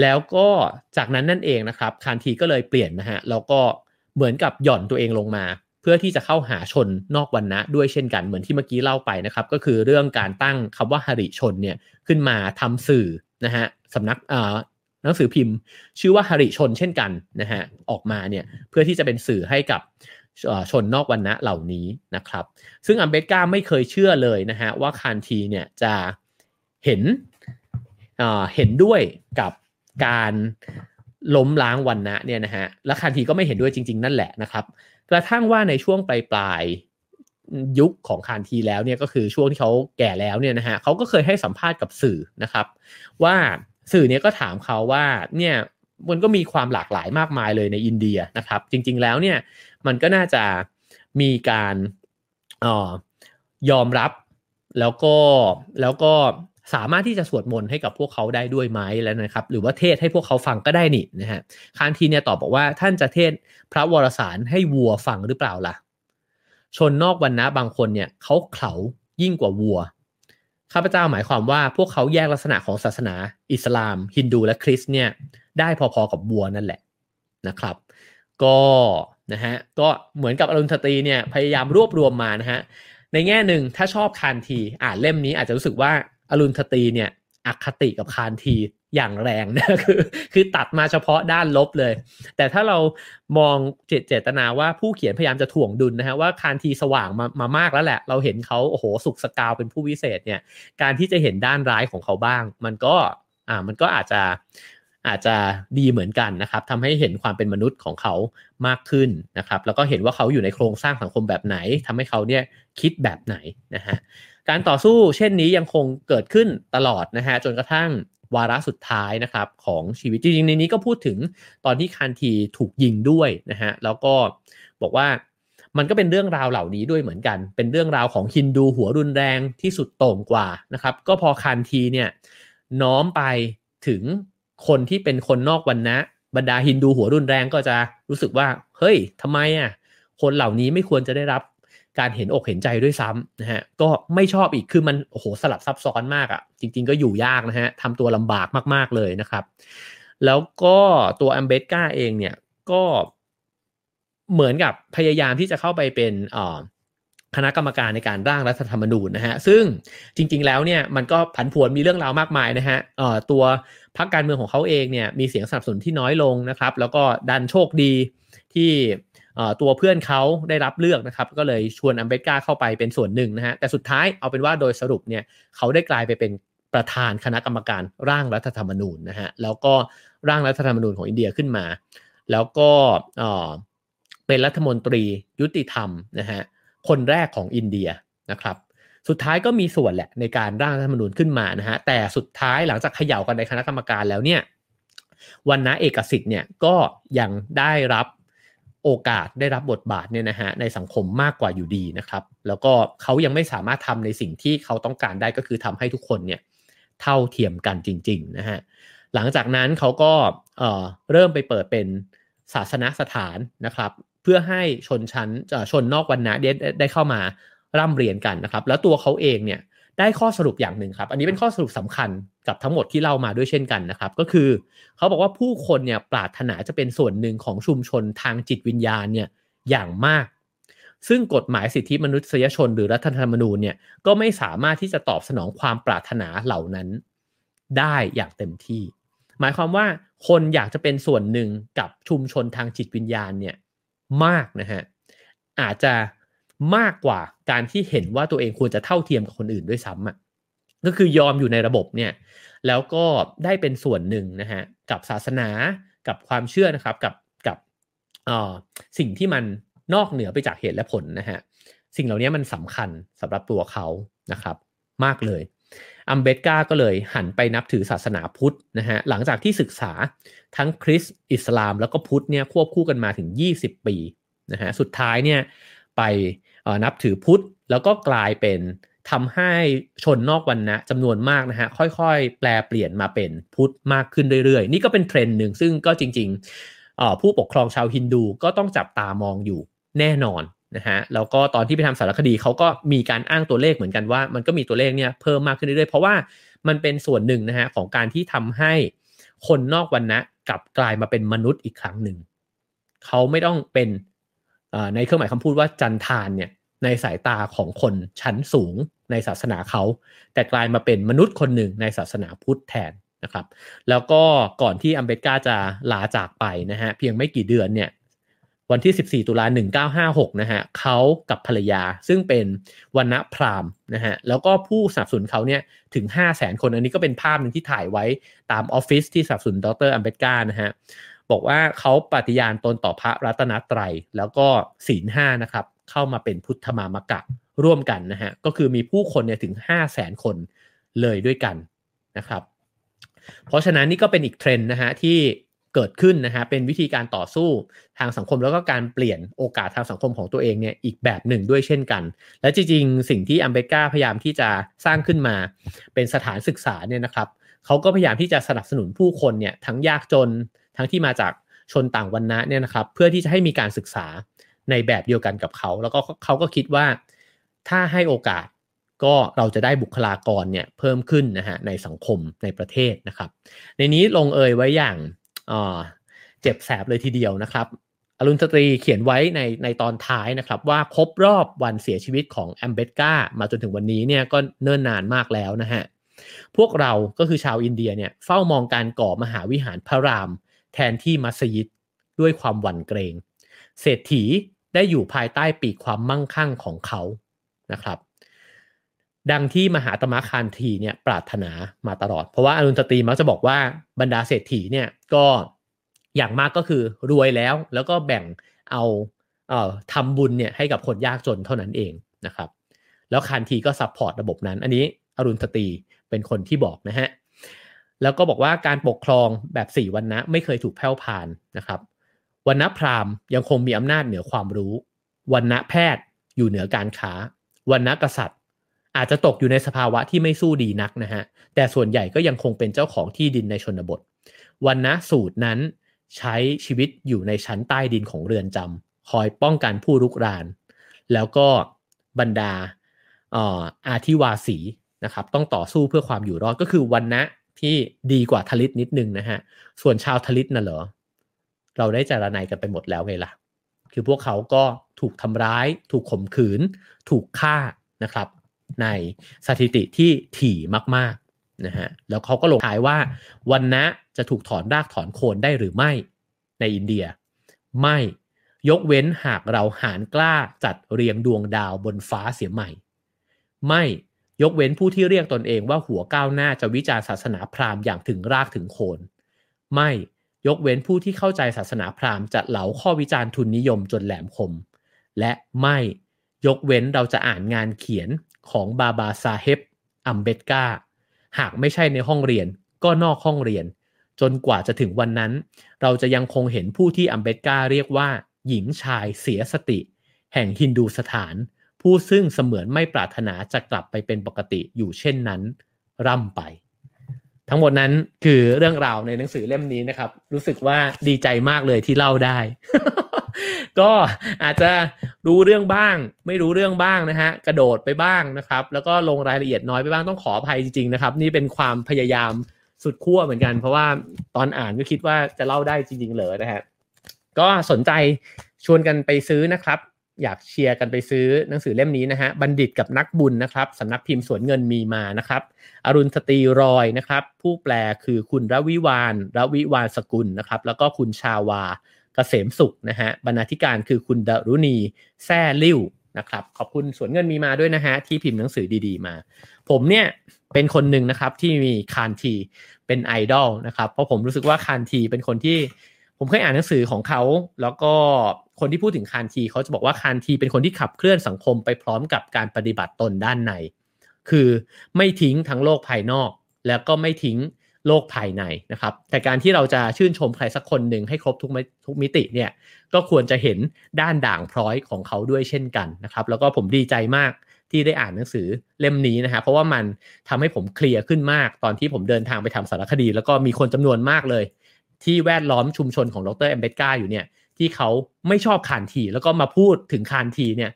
S1: แล้วก็จากนั้นนั่นเองนะครับคานทีก็เลยเปลี่ยนนะฮะแล้วก็เหมือนกับหย่อนตัวเองลงมา เพื่อที่จะเข้าหาชนนอกวันนะด้วยเช่นกันเหมือนที่เมื่อกี้เล่าไปนะครับ ก็คือเรื่องการตั้งคำว่าหริชนเนี่ยขึ้นมาทำสื่อนะฮะสำนักอ่า หนังสือพิมพ์ ชื่อว่าหริชนเช่นกันนะฮะออกมาเนี่ยเพื่อที่จะเป็นสื่อให้กับชนนอกวันนะเหล่านี้นะครับ ซึ่งอัมเบตกาไม่เคยเชื่อเลยนะฮะว่าคานทีเนี่ยจะเห็นเห็นด้วยกับการล้มล้างวันนะเนี่ยนะฮะและคานทีก็ไม่เห็นด้วยจริง ๆ นั่นแหละนะครับ กระทั่งว่าในช่วงปลายปลายยุคของคานทีแล้วเนี่ยก็คือช่วงที่เขาแก่แล้วเนี่ยนะฮะเขาก็เคยให้สัมภาษณ์กับสื่อนะครับ ว่า สื่อเนี้ยก็ถามเขาว่าเนี่ยมันก็มีความหลากหลายมากมายเลยในอินเดียนะครับ จริง ๆ แล้วเนี่ยมันก็น่าจะมีการอยอมรับแล้วก็แล้วก็สามารถที่จะสวดมนต์ให้กับพวกเขาได้ด้วยไหมแล้วนะครับ หรือว่าเทศให้พวกเขาฟังก็ได้นี่นะฮะคานทีเนี่ยตอบบอกว่าท่านจะเทศพระวรสารให้วัวฟังหรือเปล่าล่ะ ชนนอกวันนะบางคนเนี่ยเขาเขายิ่งกว่าวัว ข้าพเจ้าหมายความว่าพวกเขาแยกลักษณะของศาสนา อิสลาม ฮินดูและคริสต์เนี่ยได้พอๆกับวัวนั่นแหละนะครับ ก็นะฮะก็เหมือนกับอรุณทตีเนี่ยพยายามรวบรวมมานะฮะในแง่หนึ่งถ้าชอบคานทีอ่านเล่มนี้อาจจะรู้สึกว่าอรุณทตีเนี่ยอคติกับคานที อย่างแรงนะคือ คือตัดมาเฉพาะด้านลบเลย แต่ถ้าเรามองเจตเจตนาว่าผู้เขียนพยายามจะถ่วงดุลนะฮะว่าคานทีสว่างมามามากแล้วแหละ เราเห็นเขาโอ้โหสุกสกาวเป็นผู้วิเศษเนี่ย การที่จะเห็นด้านร้ายของเขาบ้าง มันก็อ่ามันก็อาจจะอาจจะดีเหมือนกันนะครับทำให้เห็นความเป็นมนุษย์ของเขามากขึ้นนะครับ แล้วก็เห็นว่าเขาอยู่ในโครงสร้างสังคมแบบไหนทำให้เขาเนี่ยคิดแบบไหนนะฮะการต่อสู้เช่นนี้ยังคงเกิดขึ้นตลอดนะฮะจนกระทั่ง วาระสุดท้ายนะครับของชีวิตจริงๆในนี้ก็พูดถึงตอนที่คานทีถูกยิงด้วยนะฮะแล้วก็บอกว่ามันก็เป็นเรื่องราวเหล่านี้ด้วยเหมือนกัน เป็นเรื่องราวของฮินดูหัวรุนแรงที่สุดโต่งกว่านะครับ ก็พอคานทีเนี่ยน้อมไปถึงคนที่เป็นคนนอกวันนะบรรดาฮินดูหัวรุนแรงก็จะรู้สึกว่า เฮ้ยทำไมอะคนเหล่านี้ไม่ควรจะได้รับ การเห็นอกเห็นใจด้วยซ้ำนะฮะก็ไม่ชอบอีกคือมันโอ้โหสลับซับซ้อนมากอะ่ะ จริง ๆ ก็อยู่ยากนะฮะทำตัวลำบากมาก ๆ เลยนะครับ แล้วก็ตัวอัมเบสกาเองเนี่ยก็เหมือนกับพยายามที่จะเข้าไปเป็นคณะกรรมการในการร่างรัฐธรรมนูญนะฮะซึ่งจริง ๆ แล้วเนี่ยมันก็ผันผวนมีเรื่องราวมากมายนะฮะตัวพรรคการเมืองของเขาเองเนี่ยมีเสียงสนับสนุนที่น้อยลงนะครับ แล้วก็ดันโชคดีที่ ตัวเพื่อนเขาได้รับเลือกนะครับ ก็เลยชวนอัมเบกาเข้าไปเป็นส่วนหนึ่งนะฮะแต่สุดท้ายเอาเป็นว่าโดยสรุปเนี่ยเขาได้กลายไปเป็นประธานคณะกรรมการร่างรัฐธรรมนูญนะฮะแล้วก็ร่างรัฐธรรมนูญของอินเดียขึ้นมา แล้วก็เป็นรัฐมนตรียุติธรรมนะฮะคนแรกของอินเดียนะครับสุดท้ายก็มีส่วนแหละในการร่างรัฐธรรมนูญขึ้นมานะฮะแต่สุดท้ายหลังจากเขย่ากันในคณะกรรมการแล้วเนี่ยวันนะเอกสิทธิ์เนี่ยก็ยังได้รับ โอกาสได้รับบทบาทเนี่ยนะฮะในสังคมมากกว่าอยู่ดีนะครับ แล้วก็เขายังไม่สามารถทำในสิ่งที่เขาต้องการได้ก็คือทำให้ทุกคนเนี่ยเท่าเทียมกันจริงๆนะฮะหลังจากนั้นเขาก็เเริ่มไปเปิดเป็นศาสนสถานนะครับ เพื่อให้ชนชั้นชนนอกวันนะได้ได้เข้ามาร่ำเรียนกันนะครับ แล้วตัวเขาเองเนี่ย ได้ข้อสรุปอย่างหนึ่งครับ อันนี้เป็นข้อสรุปสำคัญกับทั้งหมดที่เล่ามาด้วยเช่นกันนะครับ ก็คือเขาบอกว่าผู้คนเนี่ยปรารถนาจะเป็นส่วนหนึ่งของชุมชนทางจิตวิญญาณเนี่ยอย่างมาก ซึ่งกฎหมายสิทธิมนุษยชน หรือรัฐธรรมนูญเนี่ยก็ไม่สามารถที่จะตอบสนองความปรารถนาเหล่านั้น ได้อย่างเต็มที่ หมายความว่าคนอยากจะเป็นส่วนหนึ่งกับชุมชนทางจิตวิญญาณเนี่ยมากนะฮะอาจจะ มากกว่าการที่เห็นว่าตัวเองควรจะเท่าเทียมกับคนอื่นด้วยซ้ำอะก็คือยอมอยู่ในระบบเนี่ยแล้วก็ได้เป็นส่วนหนึ่งนะฮะกับศาสนากับความเชื่อนะครับกับกับสิ่งที่มันนอกเหนือไปจากเหตุและผลนะฮะสิ่งเหล่านี้มันสำคัญสำหรับตัวเขานะครับ มากเลยอัมเบตกาก็เลยหันไปนับถือศาสนาพุทธนะฮะหลังจากที่ศึกษาทั้งคริสต์อิสลามแล้วก็พุทธเนี่ยควบคู่กันมาถึง 20 ปีนะฮะสุดท้ายเนี่ยไป นับถือพุทธแล้วก็กลายเป็นทำให้ชนนอกวันนะจำนวนมากนะฮะค่อยๆ แปลเปลี่ยนมาเป็นพุทธมากขึ้นเรื่อยๆ นี่ก็เป็นเทรนด์หนึ่งซึ่งก็จริงๆผู้ปกครองชาวฮินดูก็ต้องจับตามองอยู่แน่นอนนะฮะแล้วก็ตอนที่ไปทำสารคดีเขาก็มีการอ้างตัวเลขเหมือนกันว่า มันก็มีตัวเลขเนี่ยเพิ่มมากขึ้นเรื่อยๆ เพราะว่ามันเป็นส่วนหนึ่งนะฮะของการที่ทำให้คนนอกวันนะกลับกลายมาเป็นมนุษย์อีกครั้งหนึ่งเขาไม่ต้องเป็น ในเครื่องหมายคำพูดว่าจันทานเนี่ยในสายตาของคนชั้นสูงในศาสนาเขา แต่กลายมาเป็นมนุษย์คนหนึ่งในศาสนาพุทธแทนนะครับ แล้วก็ก่อนที่อัมเบตกาจะลาจากไปนะฮะเพียงไม่กี่เดือนเนี่ยวันที่ 14 ตุลา 1956 นะฮะเขากับภรรยาซึ่งเป็นวันณพราหมณ์นะฮะแล้วก็ผู้สนับสนุนเขาเนี่ยถึง 5 0 0แสนคน อันนี้ก็เป็นภาพหนึ่งที่ถ่ายไว้ตามออฟฟิศที่สนับสนุนดรอัมเบตกานะฮะ บอกว่าเขาปฏิญาณตนต่อพระรัตนตรัย แล้วก็ศีลห้านะครับ เข้ามาเป็นพุทธมามกะร่วมกันนะฮะ ก็คือมีผู้คนเนี่ยถึง 5 0 0แสนคนเลยด้วยกันนะครับ เพราะฉะนั้นนี่ก็เป็นอีกเทรนด์นะฮะที่เกิดขึ้นนะฮะเป็นวิธีการต่อสู้ทางสังคมแล้วก็การเปลี่ยนโอกาสทางสังคมของตัวเองเนี่ยอีกแบบหนึ่งด้วยเช่นกัน และจริงๆ สิ่งที่อัมเบกาพยายามที่จะสร้างขึ้นมาเป็นสถานศึกษาเนี่ยนะครับเขาก็พยายามที่จะสนับสนุนผู้คนเนี่ยทั้งยากจน ทั้งที่มาจากชนต่างวรรณะเนี่ยนะครับ เพื่อที่จะให้มีการศึกษาในแบบเดียวกันกับเขา แล้วก็เขาก็คิดว่าถ้าให้โอกาสก็เราจะได้บุคลากรเนี่ยเพิ่มขึ้นนะฮะในสังคมในประเทศนะครับ ในนี้ลงเอยไว้อย่างเจ็บแสบเลยทีเดียวนะครับ อรุณธตีเขียนไว้ในในตอนท้ายนะครับว่าครบรอบวันเสียชีวิตของแอมเบดการ์มาจนถึงวันนี้เนี่ยก็เนิ่นนานมากแล้วนะฮะพวกเราก็คือชาวอินเดียเนี่ยเฝ้ามองการก่อมหาวิหารพระราม แทนที่มัสยิดด้วยความหวั่นเกรง เศรษฐีได้อยู่ภายใต้ปีกความมั่งคั่งของเขานะครับ ดังที่มหาตมะคานธีเนี่ยปรารถนามาตลอด เพราะว่าอรุณธตีมักจะบอกว่าบรรดาเศรษฐีเนี่ยก็อย่างมากก็คือรวยแล้วแล้วก็แบ่งเอาเอ่อทำบุญเนี่ยให้กับคนยากจนเท่านั้นเองนะครับ แล้วคานธีก็ support ระบบนั้น อันนี้อรุณธตีเป็นคนที่บอกนะฮะ แล้วก็บอกว่าการปกครองแบบสี่วรรณะไม่เคยถูกแผ้วพานนะครับวรรณะพราหมณ์ยังคงมีอำนาจเหนือความรู้วรรณะแพศย์อยู่เหนือการค้าวรรณะกษัตริย์ อาจจะตกอยู่ในสภาวะที่ไม่สู้ดีนักนะฮะแต่ส่วนใหญ่ก็ยังคงเป็นเจ้าของที่ดินในชนบทวันณสูตรนั้นใช้ชีวิตอยู่ในชั้นใต้ดินของเรือนจำคอยป้องกันผู้รุกราน แล้วก็บรรดาอาธิวาสีนะครับต้องต่อสู้เพื่อความอยู่รอดก็คือวันนะ ที่ดีกว่าทลิตนิดนึงนะฮะ ส่วนชาวทลิตน่ะเหรอ เราได้จารณัยกันไปหมดแล้วไงล่ะ คือพวกเขาก็ถูกทำร้าย ถูกข่มขืน ถูกฆ่านะครับ ในสถิติที่ถี่มากๆนะฮะ แล้วเขาก็ลงท้ายว่าวันนะจะถูกถอนรากถอนโคนได้หรือไม่ในอินเดีย ไม่ยกเว้นหากเราหารกล้าจัดเรียงดวงดาวบนฟ้าเสียใหม่ ไม่ ยกเว้นผู้ที่เรียกตนเองว่าหัวก้าวหน้าจะวิจารศาสนาพราหมณ์อย่างถึงรากถึงโคน ไม่ยกเว้นผู้ที่เข้าใจศาสนาพราหมณ์จะเหลาข้อวิจารณ์ทุนนิยมจนแหลมคม และไม่ยกเว้นเราจะอ่านงานเขียนของบาบาซาเฮบอัมเบตกาหากไม่ใช่ในห้องเรียนก็นอกห้องเรียน จนกว่าจะถึงวันนั้น เราจะยังคงเห็นผู้ที่อัมเบตกาเรียกว่า หญิงชายเสียสติ แห่งฮินดูสถาน ผู้ซึ่งเสมือนไม่ปรารถนาจะกลับไปเป็นปกติอยู่เช่นนั้นร่ำไป ทั้งหมดนั้นคือเรื่องราวในหนังสือเล่มนี้นะครับ รู้สึกว่าดีใจมากเลยที่เล่าได้ ก็อาจจะรู้เรื่องบ้าง ไม่รู้เรื่องบ้างนะฮะกระโดดไปบ้างนะครับ แล้วก็ลงรายละเอียดน้อยไปบ้างต้องขออภัยจริงๆนะครับ นี่เป็นความพยายามสุดขั้วเหมือนกัน เพราะว่าตอนอ่านก็คิดว่าจะเล่าได้จริงๆเลยนะฮะก็สนใจชวนกันไปซื้อนะครับ อยากเชียร์กันไปซื้อหนังสือเล่มนี้นะฮะบัณฑิตกับนักบุญนะครับสำนักพิมพ์สวนเงินมีมานะครับอรุณสตรีรอยนะครับ ผู้แปลคือคุณรวิวานรวิวานสกุลนะครับ แล้วก็คุณชาวาเกษมสุขนะฮะบรรณาธิการคือคุณดรุณีแซ่ลิ้วนะครับขอบคุณสวนเงินมีมาด้วยนะฮะที่พิมพ์หนังสือดีๆมา ผมเนี่ยเป็นคนหนึ่งนะครับที่มีคานทีเป็นไอดอลนะครับเพราะผมรู้สึกว่าคานทีเป็นคนที่ ผมเคยอ่านหนังสือของเขา แล้วก็คนที่พูดถึงคานทีเขาจะบอกว่าคานทีเป็นคนที่ขับเคลื่อนสังคมไปพร้อมกับการปฏิบัติตนด้านใน คือไม่ทิ้งทั้งโลกภายนอก แล้วก็ไม่ทิ้งโลกภายในนะครับ แต่การที่เราจะชื่นชมใครสักคนหนึ่งให้ครบทุกทุกมิติเนี่ย ก็ควรจะเห็นด้านด่างพร้อยของเขาด้วยเช่นกันนะครับ แล้วก็ผมดีใจมากที่ได้อ่านหนังสือเล่มนี้นะฮะเพราะว่ามันทำให้ผมเคลียร์ขึ้นมากตอนที่ผมเดินทางไปทำสารคดี แล้วก็มีคนจำนวนมากเลย ที่แวดล้อมชุมชนของดรเอมเบตกาอยู่เนี่ยที่เขาไม่ชอบคานทีแล้วก็มาพูดถึงคานทีเนี่ย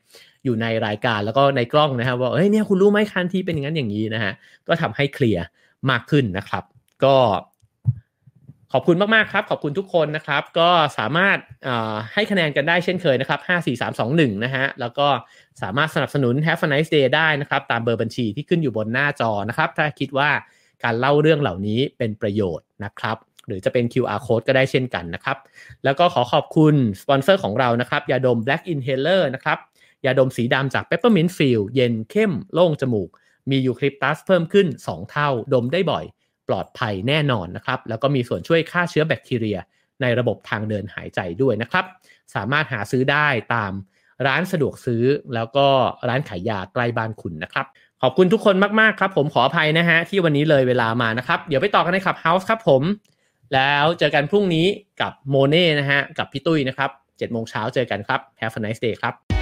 S1: อยู่ในรายการแล้วก็ในกล้องนะครับว่าเฮ้ยเนี่ยคุณรู้ไหมคานทีเป็นอย่างนั้นอย่างนี้นะฮะก็ทำให้เคลียร์มากขึ้นนะครับ ก็ขอบคุณมากๆครับ ขอบคุณทุกคนนะครับ ก็สามารถให้คะแนนกันได้เช่นเคยนะครับ 5 4 3 2 1 นะฮะ แล้วก็สามารถสนับสนุน Have a nice day ได้นะครับ ตามเบอร์บัญชีที่ขึ้นอยู่บนหน้าจอนะครับ ถ้าคิดว่าการเล่าเรื่องเหล่านี้เป็นประโยชน์นะครับ หรือจะเป็น QR code ก็ได้เช่นกันนะครับ แล้วก็ขอขอบคุณสปอนเซอร์ของเรานะครับยาดม Black Inhaler นะครับยาดมสีดำจาก Peppermint Feel เย็นเข้มโล่งจมูก มียูคลิปตัสเพิ่มขึ้น 2 เท่า ดมได้บ่อย ปลอดภัยแน่นอนนะครับ แล้วก็มีส่วนช่วยฆ่าเชื้อแบคทีเรีย ในระบบทางเดินหายใจด้วยนะครับ สามารถหาซื้อได้ตามร้านสะดวกซื้อแล้วก็ร้านขายยาใกล้บ้านคุณนะครับขอบคุณทุกคนมาก ๆ ครับ ผมขออภัยนะฮะ ที่วันนี้เลยเวลามานะครับ เดี๋ยวไปต่อกันในขับเฮาส์ครับผม แล้วเจอกันพรุ่งนี้กับโมเน่นะฮะกับพี่ตุ้ยนะครับ7โมงเช้าเจอกันครับ Have a nice day ครับ